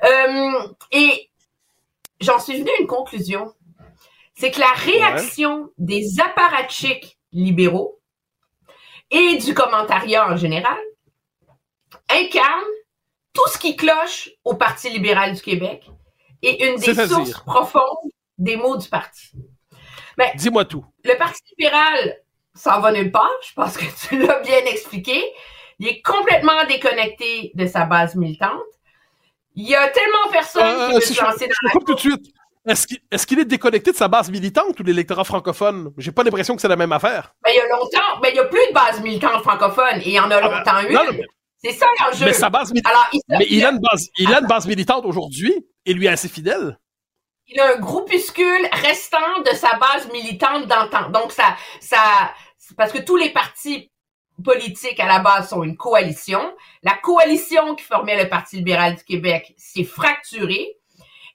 Euh, et j'en suis venue à une conclusion. C'est que la réaction des apparatchiks libéraux et du commentariat en général incarne tout ce qui cloche au Parti libéral du Québec et une des sources profondes des maux du parti. Ben, Dis-moi tout. le Parti libéral s'en va nulle part, je pense que tu l'as bien expliqué. Il est complètement déconnecté de sa base militante. Il y a tellement personne qui Euh, veut si se je, lancer je dans te la coupe tout de suite. Est-ce qu'il est, est déconnecté de sa base militante ou l'électorat francophone? J'ai pas l'impression que c'est la même affaire. Ben, il y a longtemps, ben, il y a plus de base militante francophone et il y en a Ah ben, longtemps eu. non, non, mais- C'est ça l'enjeu. Mais sa base militante. Alors, il, Mais il a une base, il a une base militante aujourd'hui et lui est assez fidèle. il a un groupuscule restant de sa base militante d'antan. Donc, ça, ça, parce que tous les partis politiques à la base sont une coalition. La coalition qui formait le Parti libéral du Québec s'est fracturée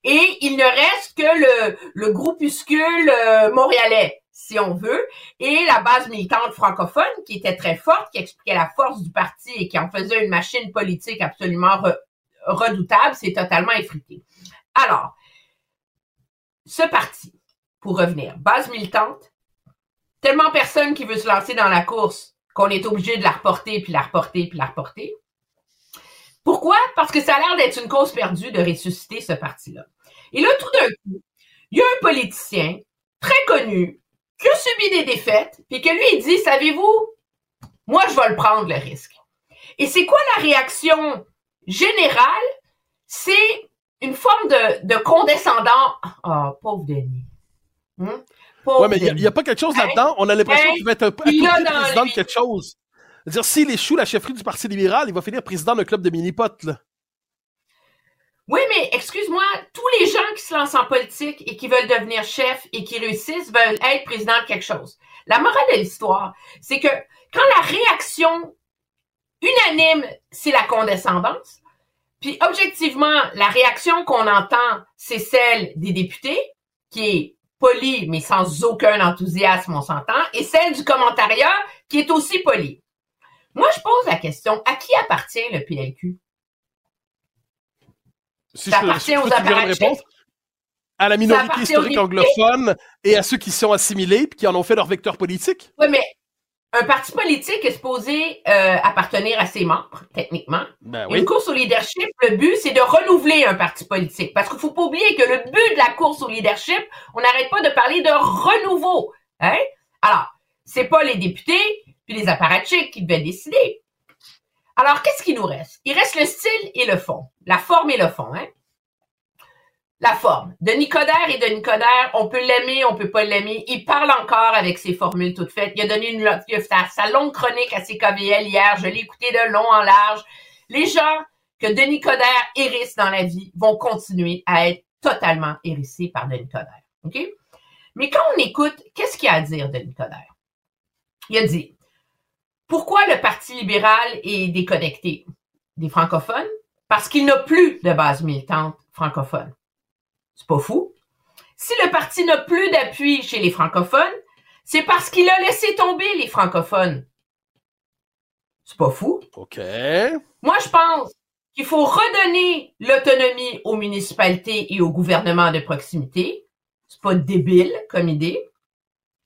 et il ne reste que le, le groupuscule euh, montréalais, si on veut, et la base militante francophone qui était très forte, qui expliquait la force du parti et qui en faisait une machine politique absolument re- redoutable, c'est totalement effrité. Alors, ce parti, pour revenir, base militante, tellement personne qui veut se lancer dans la course qu'on est obligé de la reporter, puis la reporter, puis la reporter. Pourquoi? Parce que ça a l'air d'être une cause perdue de ressusciter ce parti-là. Et là, tout d'un coup, il y a un politicien très connu qui a subi des défaites, puis que lui, il dit, savez-vous, moi, je vais le prendre, le risque. Et c'est quoi la réaction générale? C'est une forme de, de condescendant. Ah, pauvre Denis. Hum? Pauvre Ouais, mais il n'y a, pas quelque chose Hein? là-dedans. On a l'impression Hein? qu'il va être un, peu- président de quelque chose. C'est-à-dire, s'il échoue la chefferie du Parti libéral, il va finir président d'un club de mini-potes, là. Oui, mais excuse-moi, tous les gens qui se lancent en politique et qui veulent devenir chef et qui réussissent veulent être président de quelque chose. La morale de l'histoire, c'est que quand la réaction unanime, c'est la condescendance, puis objectivement, la réaction qu'on entend, c'est celle des députés, qui est polie, mais sans aucun enthousiasme, on s'entend, et celle du commentariat, qui est aussi polie. Moi, je pose la question, à qui appartient le PLQ? Si Ça je appartient je aux apparatchiks. À la minorité historique anglophone et à ceux qui sont assimilés puis qui en ont fait leur vecteur politique. Oui, mais un parti politique est supposé euh, appartenir à ses membres, techniquement. Ben Une course au leadership, le but, c'est de renouveler un parti politique. Parce qu'il faut pas oublier que le but de la course au leadership, on n'arrête pas de parler de renouveau. Hein? Alors, c'est pas les députés puis les apparatchiks qui devaient décider. Alors, qu'est-ce qui nous reste? Il reste le style et le fond. La forme et le fond, hein? La forme. Denis Coderre et Denis Coderre, on peut l'aimer, on peut pas l'aimer. Il parle encore avec ses formules toutes faites. Il a donné une, il a fait sa, sa longue chronique à CKVL hier. Je l'ai écouté de long en large. Les gens que Denis Coderre hérisse dans la vie vont continuer à être totalement hérissés par Denis Coderre. OK? Mais quand on écoute, qu'est-ce qu'il y a à dire, Denis Coderre? Il a dit, pourquoi le Parti libéral est déconnecté des francophones? Parce qu'il n'a plus de base militante francophone. C'est pas fou. Si le parti n'a plus d'appui chez les francophones, c'est parce qu'il a laissé tomber les francophones. C'est pas fou. OK. Moi, je pense qu'il faut redonner l'autonomie aux municipalités et au gouvernement de proximité. C'est pas débile comme idée.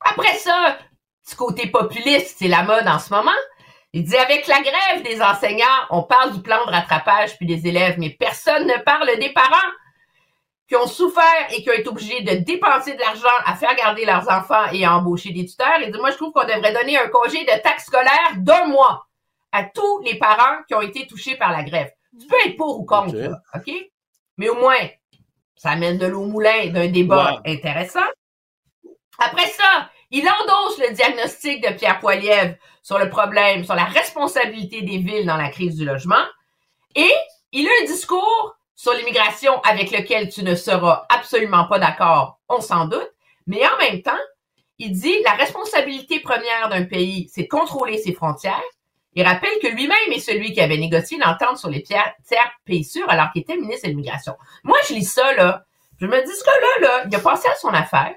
Après ça, ce côté populiste, c'est la mode en ce moment. Il dit avec la grève des enseignants, on parle du plan de rattrapage puis des élèves, mais personne ne parle des parents qui ont souffert et qui ont été obligés de dépenser de l'argent à faire garder leurs enfants et à embaucher des tuteurs. Il dit, moi, je trouve qu'on devrait donner un congé de taxe scolaire d'un mois à tous les parents qui ont été touchés par la grève. Tu peux être pour ou contre, Ok. là, OK? Mais au moins, ça amène de l'eau au moulin d'un débat intéressant. Après ça, il endosse le diagnostic de Pierre Poilievre sur le problème, sur la responsabilité des villes dans la crise du logement. Et il a un discours sur l'immigration avec lequel tu ne seras absolument pas d'accord, on s'en doute. Mais en même temps, il dit la responsabilité première d'un pays, c'est de contrôler ses frontières. Il rappelle que lui-même est celui qui avait négocié l'entente sur les tiers pays sûrs alors qu'il était ministre de l'immigration. Moi, je lis ça, là. Je me dis, ce gars-là, là, il a pensé à son affaire.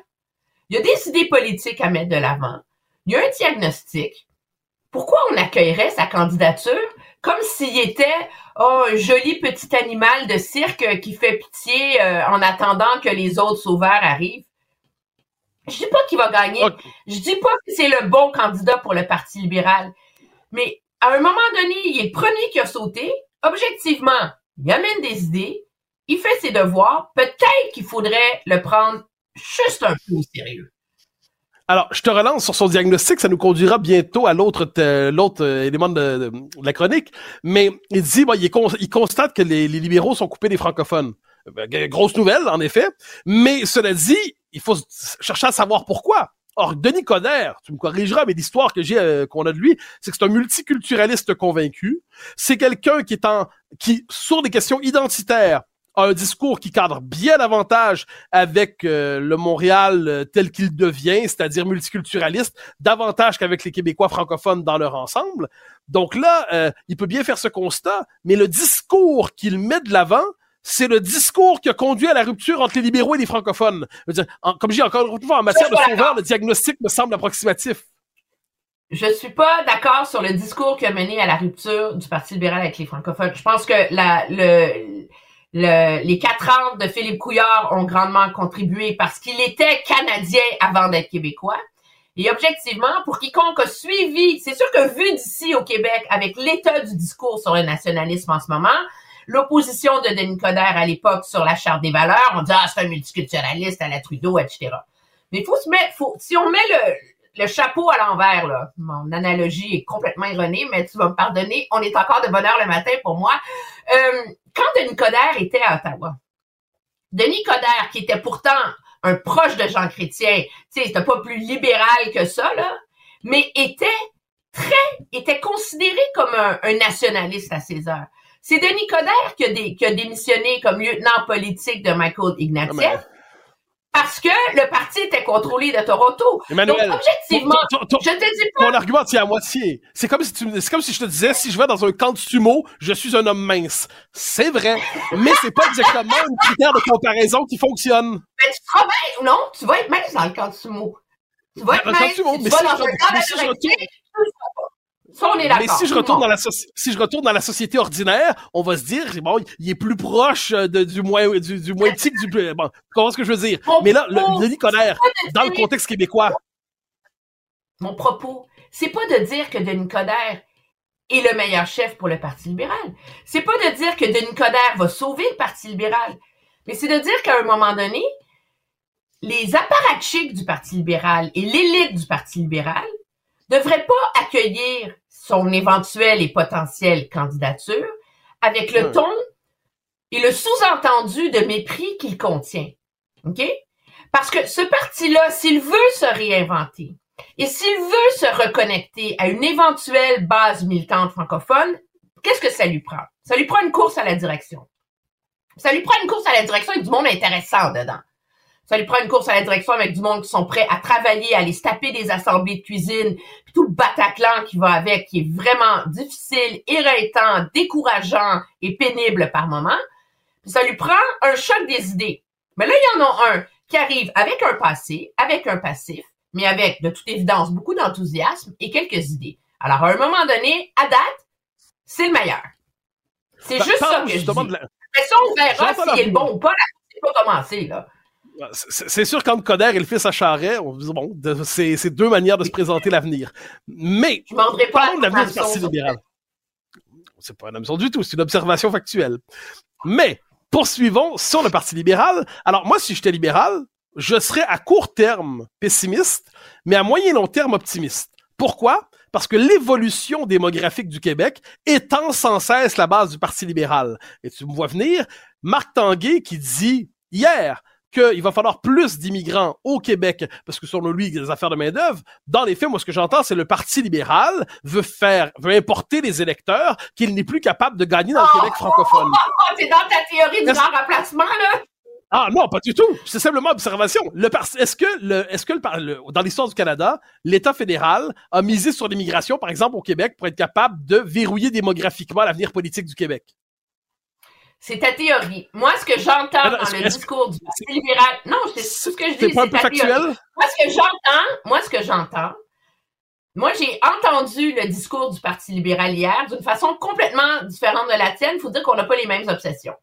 Il y a des idées politiques à mettre de l'avant. Il y a un diagnostic. Pourquoi on accueillerait sa candidature comme s'il était oh, un joli petit animal de cirque qui fait pitié euh, en attendant que les autres sauveurs arrivent? Je dis pas qu'il va gagner. Je dis pas que c'est le bon candidat pour le Parti libéral. Mais à un moment donné, il est le premier qui a sauté. Objectivement, il amène des idées. Il fait ses devoirs. Peut-être qu'il faudrait le prendre juste un peu sérieux. Alors, je te relance sur son diagnostic, ça nous conduira bientôt à l'autre euh, élément de, la chronique. Mais il dit, il, constate que les, libéraux sont coupés des francophones. Ben, grosse nouvelle, en effet. Mais cela dit, il faut chercher à savoir pourquoi. Or, Denis Coderre, tu me corrigeras, mais l'histoire que j'ai euh, qu'on a de lui, c'est que c'est un multiculturaliste convaincu. C'est quelqu'un qui est en qui sur des questions identitaires a un discours qui cadre bien davantage avec euh, le Montréal euh, tel qu'il devient, c'est-à-dire multiculturaliste, davantage qu'avec les Québécois francophones dans leur ensemble. Donc là, euh, il peut bien faire ce constat, mais le discours qu'il met de l'avant, c'est le discours qui a conduit à la rupture entre les libéraux et les francophones. Dire, comme je dis encore une fois, en matière de sauveur, le diagnostic me semble approximatif. Je suis pas d'accord sur le discours qui a mené à la rupture du Parti libéral avec les francophones. Je pense que la, le, les quatre ans de Philippe Couillard ont grandement contribué parce qu'il était canadien avant d'être québécois. Et objectivement, pour quiconque a suivi, c'est sûr que vu d'ici au Québec, avec l'état du discours sur le nationalisme en ce moment, l'opposition de Denis Coderre à l'époque sur la charte des valeurs, on dit ah c'est un multiculturaliste à la Trudeau, etc. Mais faut se mettre, faut, si on met le, chapeau à l'envers, là. Mon analogie est complètement erronée, mais tu vas me pardonner. On est encore de bonne heure le matin pour moi. Euh, quand Denis Coderre était à Ottawa, Denis Coderre, qui était pourtant un proche de Jean Chrétien, tu sais, c'était pas plus libéral que ça, là, mais était très, était considéré comme un, nationaliste à ses heures. C'est Denis Coderre qui a, qui a démissionné comme lieutenant politique de Michael Ignatieff. Parce que le parti était contrôlé de Toronto. Emmanuel, Donc, objectivement, je te dis pas. Mon argument tient à moitié. C'est comme si tu, comme si je te disais, si je vais dans un camp de sumo, je suis un homme mince. C'est vrai. mais c'est pas exactement un critère de comparaison qui fonctionne. Mais tu travailles, non, tu vas être mince dans le camp de sumo. Tu vas être mince. tu vas dans un camp de mais si je retourne dans la si je retourne dans la société ordinaire, on va se dire bon, il est plus proche euh, de, du moins du, du moins petit du plus bon, tu comprends ce que je veux dire? Mais là, le, Denis Coderre dans le contexte québécois. Mon propos, c'est pas de dire que Denis Coderre est le meilleur chef pour le Parti libéral. C'est pas de dire que Denis Coderre va sauver le Parti libéral, mais c'est de dire qu'à un moment donné, les apparatchiks du Parti libéral et l'élite du Parti libéral devraient pas accueillir son éventuelle et potentielle candidature avec le ton et le sous-entendu de mépris qu'il contient. OK? Parce que ce parti-là, s'il veut se réinventer et s'il veut se reconnecter à une éventuelle base militante francophone, qu'est-ce que ça lui prend? Ça lui prend une course à la direction. Ça lui prend une course à la direction avec du monde intéressant dedans. Ça lui prend une course à la direction avec du monde qui sont prêts à travailler, à aller se taper des assemblées de cuisine, puis tout le Bataclan qui va avec, qui est vraiment difficile, éreintant, décourageant et pénible par moment. Puis ça lui prend un choc des idées. Mais là, il y en a un qui arrive avec un passé, avec un passif, mais avec, de toute évidence, beaucoup d'enthousiasme et quelques idées. Alors, à un moment donné, à date, c'est le meilleur. C'est juste ça que je dis. Mais ça, on verra s'il est bon ou pas. C'est pas commencé, là. C'est sûr qu'entre Coder et le fils à Charret, on dit, bon, c'est deux manières de se présenter l'avenir. Mais, parlons de l'avenir du Parti libéral. C'est pas une option du tout, c'est une observation factuelle. Mais, poursuivons sur le Parti libéral. Alors, moi, si j'étais libéral, je serais à court terme pessimiste, mais à moyen long terme optimiste. Pourquoi? Parce que l'évolution démographique du Québec étend sans cesse la base du Parti libéral. Et tu me vois venir, Marc Tanguay qui dit hier, qu'il va falloir plus d'immigrants au Québec, parce que selon lui, des affaires de main-d'œuvre. Dans les faits, moi, ce que j'entends, c'est le Parti libéral veut faire, veut importer les électeurs qu'il n'est plus capable de gagner dans le Québec francophone. C'est dans ta théorie du grand remplacement, là? Ah non, pas du tout. C'est simplement observation. Le est-ce que le, est-ce que le- dans l'histoire du Canada, l'État fédéral a misé sur l'immigration, par exemple au Québec, pour être capable de verrouiller démographiquement l'avenir politique du Québec? C'est ta théorie. Moi, ce que j'entends dans le discours du Parti libéral, non, c'est tout ce que je C'est dis, pas un c'est peu théorie. factuel? Moi, ce que j'entends, moi, ce que j'entends, moi, j'ai entendu le discours du Parti libéral hier d'une façon complètement différente de la tienne. Il faut dire qu'on n'a pas les mêmes obsessions.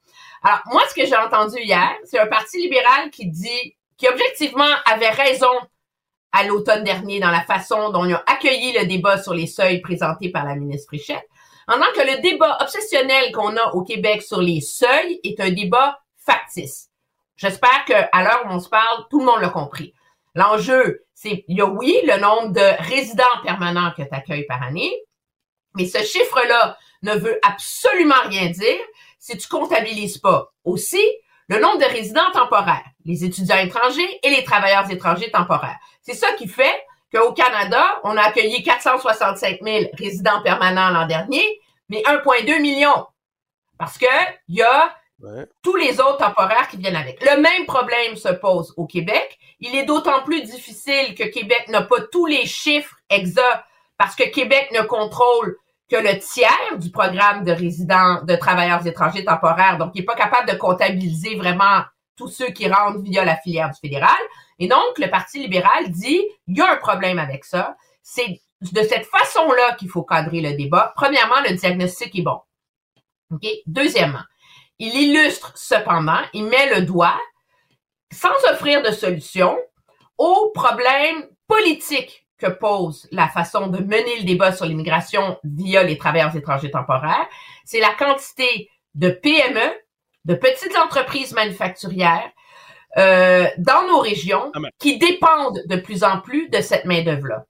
Alors, moi, ce que j'ai entendu hier, c'est un Parti libéral qui dit, qui objectivement avait raison à l'automne dernier dans la façon dont ils ont accueilli le débat sur les seuils présenté par la ministre Frichette, en tant que le débat obsessionnel qu'on a au Québec sur les seuils est un débat factice. J'espère qu'à l'heure où on se parle, tout le monde l'a compris. L'enjeu, c'est, il y a oui, le nombre de résidents permanents que tu accueilles par année, mais ce chiffre-là ne veut absolument rien dire si tu comptabilises pas aussi le nombre de résidents temporaires, les étudiants étrangers et les travailleurs étrangers temporaires. C'est ça qui fait qu'au Canada, on a accueilli 465 000 résidents permanents l'an dernier, mais 1,2 million. Parce que il y a Ouais. tous les autres temporaires qui viennent avec. Le même problème se pose au Québec. Il est d'autant plus difficile que Québec n'a pas tous les chiffres exacts parce que Québec ne contrôle que le tiers du programme de résidents, de travailleurs étrangers temporaires. Donc, il n'est pas capable de comptabiliser vraiment tous ceux qui rentrent via la filière du fédéral. Et donc, le Parti libéral dit, il y a un problème avec ça. C'est de cette façon-là qu'il faut cadrer le débat. Premièrement, le diagnostic est bon. Deuxièmement, il illustre cependant, il met le doigt, sans offrir de solution, au problème politique que pose la façon de mener le débat sur l'immigration via les travailleurs étrangers temporaires. C'est la quantité de PME, de petites entreprises manufacturières, euh, dans nos régions Ah, qui dépendent de plus en plus de cette main-d'œuvre-là.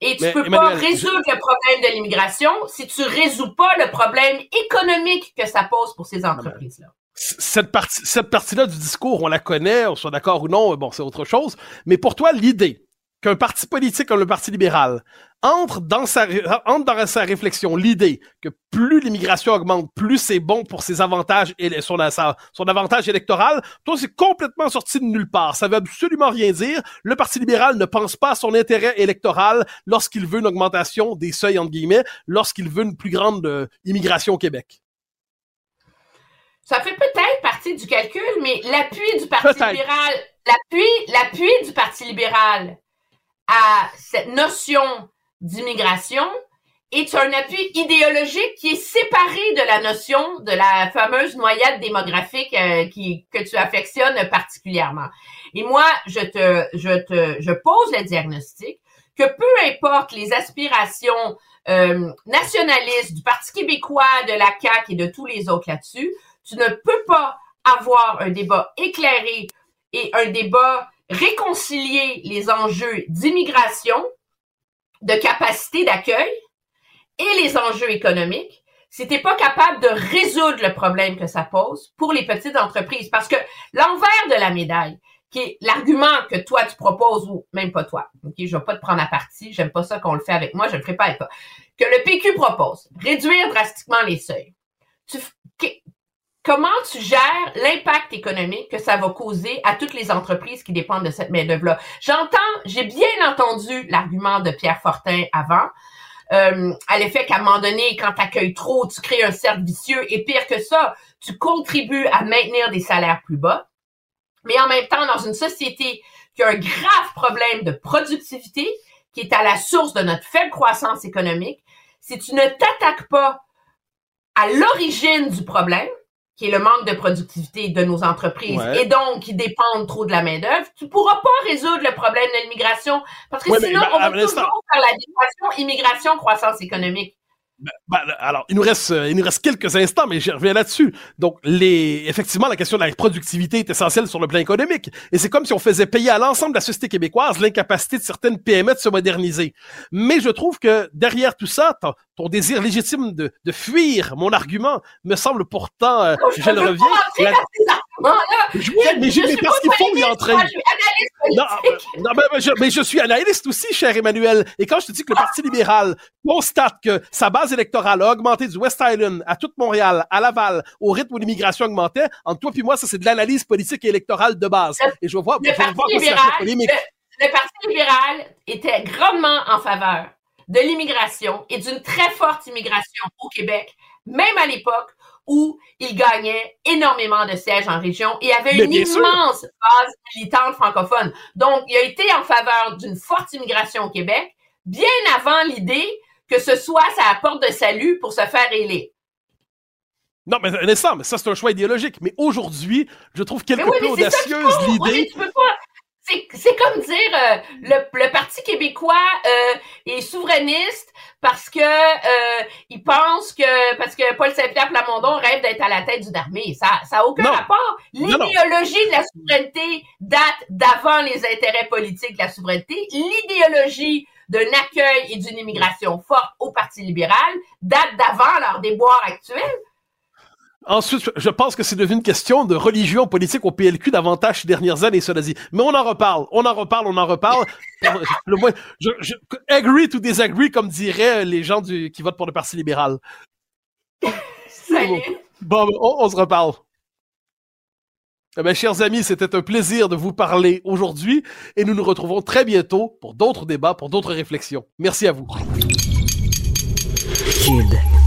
Et tu Mais, peux pas résoudre le problème de l'immigration si tu résous pas le problème économique que ça pose pour ces entreprises-là. C- Cette partie, cette partie-là du discours, on la connaît, on soit d'accord ou non, bon, c'est autre chose. Mais pour toi, l'idée qu'un parti politique comme le Parti libéral entre dans sa, ré- entre dans sa réflexion l'idée que plus l'immigration augmente, plus c'est bon pour ses avantages et son, avantage électoral, toi, c'est complètement sorti de nulle part. Ça veut absolument rien dire. Le Parti libéral ne pense pas à son intérêt électoral lorsqu'il veut une augmentation des seuils, entre guillemets, lorsqu'il veut une plus grande euh, immigration au Québec. Ça fait peut-être partie du calcul, mais l'appui du Parti libéral, l'appui, l'appui du Parti libéral à cette notion d'immigration est un appui idéologique qui est séparé de la notion de la fameuse noyade démographique euh, que tu affectionnes particulièrement. Et moi, je te, je te, je pose le diagnostic que peu importe les aspirations euh, nationalistes du Parti québécois, de la CAQ et de tous les autres là-dessus, tu ne peux pas avoir un débat éclairé et un débat réconcilier les enjeux d'immigration, de capacité d'accueil et les enjeux économiques si t'es pas capable de résoudre le problème que ça pose pour les petites entreprises. Parce que l'envers de la médaille, qui est l'argument que toi tu proposes, ou même pas toi, ok, je vais pas te prendre à partie, j'aime pas ça qu'on le fait avec moi, je le ferai pas que le PQ propose, réduire drastiquement les seuils. Tu, comment tu gères l'impact économique que ça va causer à toutes les entreprises qui dépendent de cette main-d'œuvre-là? J'entends, j'ai bien entendu l'argument de Pierre Fortin avant, euh, à l'effet qu'à un moment donné, quand tu accueilles trop, tu crées un cercle vicieux et pire que ça, tu contribues à maintenir des salaires plus bas. Mais en même temps, dans une société qui a un grave problème de productivité, qui est à la source de notre faible croissance économique, si tu ne t'attaques pas à l'origine du problème, qui est le manque de productivité de nos entreprises Ouais. et donc qui dépendent trop de la main-d'œuvre, tu pourras pas résoudre le problème de l'immigration parce que Ouais, sinon, ben, on va toujours faire la dimension immigration, croissance économique. Ben, alors, il nous reste, euh, il nous reste quelques instants, mais je reviens là-dessus. Donc, les, effectivement, la question de la productivité est essentielle sur le plan économique. Et c'est comme si on faisait payer à l'ensemble de la société québécoise l'incapacité de certaines PME de se moderniser. Mais je trouve que derrière tout ça, ton, ton désir légitime de, de fuir mon argument me semble pourtant, euh, Oh, je le reviens. la-. Oui, mais, je mais suis parce qu'il faut y entrer. Non, politique. euh, non, mais, je, mais je suis analyste aussi, cher Emmanuel. Et quand je te dis que le Parti libéral constate que sa base électorale a augmenté du West Island à toute Montréal, à Laval, au rythme où l'immigration augmentait, entre toi puis moi, ça c'est de l'analyse politique et électorale de base. Et je vois, je Le vais Parti c'est libéral, assez polémique. le, le Parti libéral était grandement en faveur de l'immigration et d'une très forte immigration au Québec, même à l'époque où il gagnait énormément de sièges en région et avait Mais une sûr. immense base militante francophone. Donc, il a été en faveur d'une forte immigration au Québec, bien avant l'idée que ce soit sa porte de salut pour se faire élire. Non, mais un instant, mais ça c'est un choix idéologique. Mais aujourd'hui, je trouve quelque Mais oui, peu mais audacieuse l'idée. C'est, c'est comme dire euh, le, le Parti québécois euh, est souverainiste parce que euh, il pense que parce que Paul Saint-Pierre Plamondon rêve d'être à la tête d'une armée. Ça ça a aucun Non. rapport. L'idéologie de la souveraineté date d'avant les intérêts politiques de la souveraineté. L'idéologie d'un accueil et d'une immigration forte au Parti libéral date d'avant leur déboire actuel. Ensuite, je pense que c'est devenu une question de religion politique au PLQ davantage ces dernières années, cela dit. Mais on en reparle, on en reparle, on en reparle. le moins, je, je, agree to disagree, comme diraient les gens du, qui votent pour le Parti libéral. Salut. Bon, on, on se reparle. Eh bien, chers amis, c'était un plaisir de vous parler aujourd'hui et nous nous retrouvons très bientôt pour d'autres débats, pour d'autres réflexions. Merci à vous. Cube.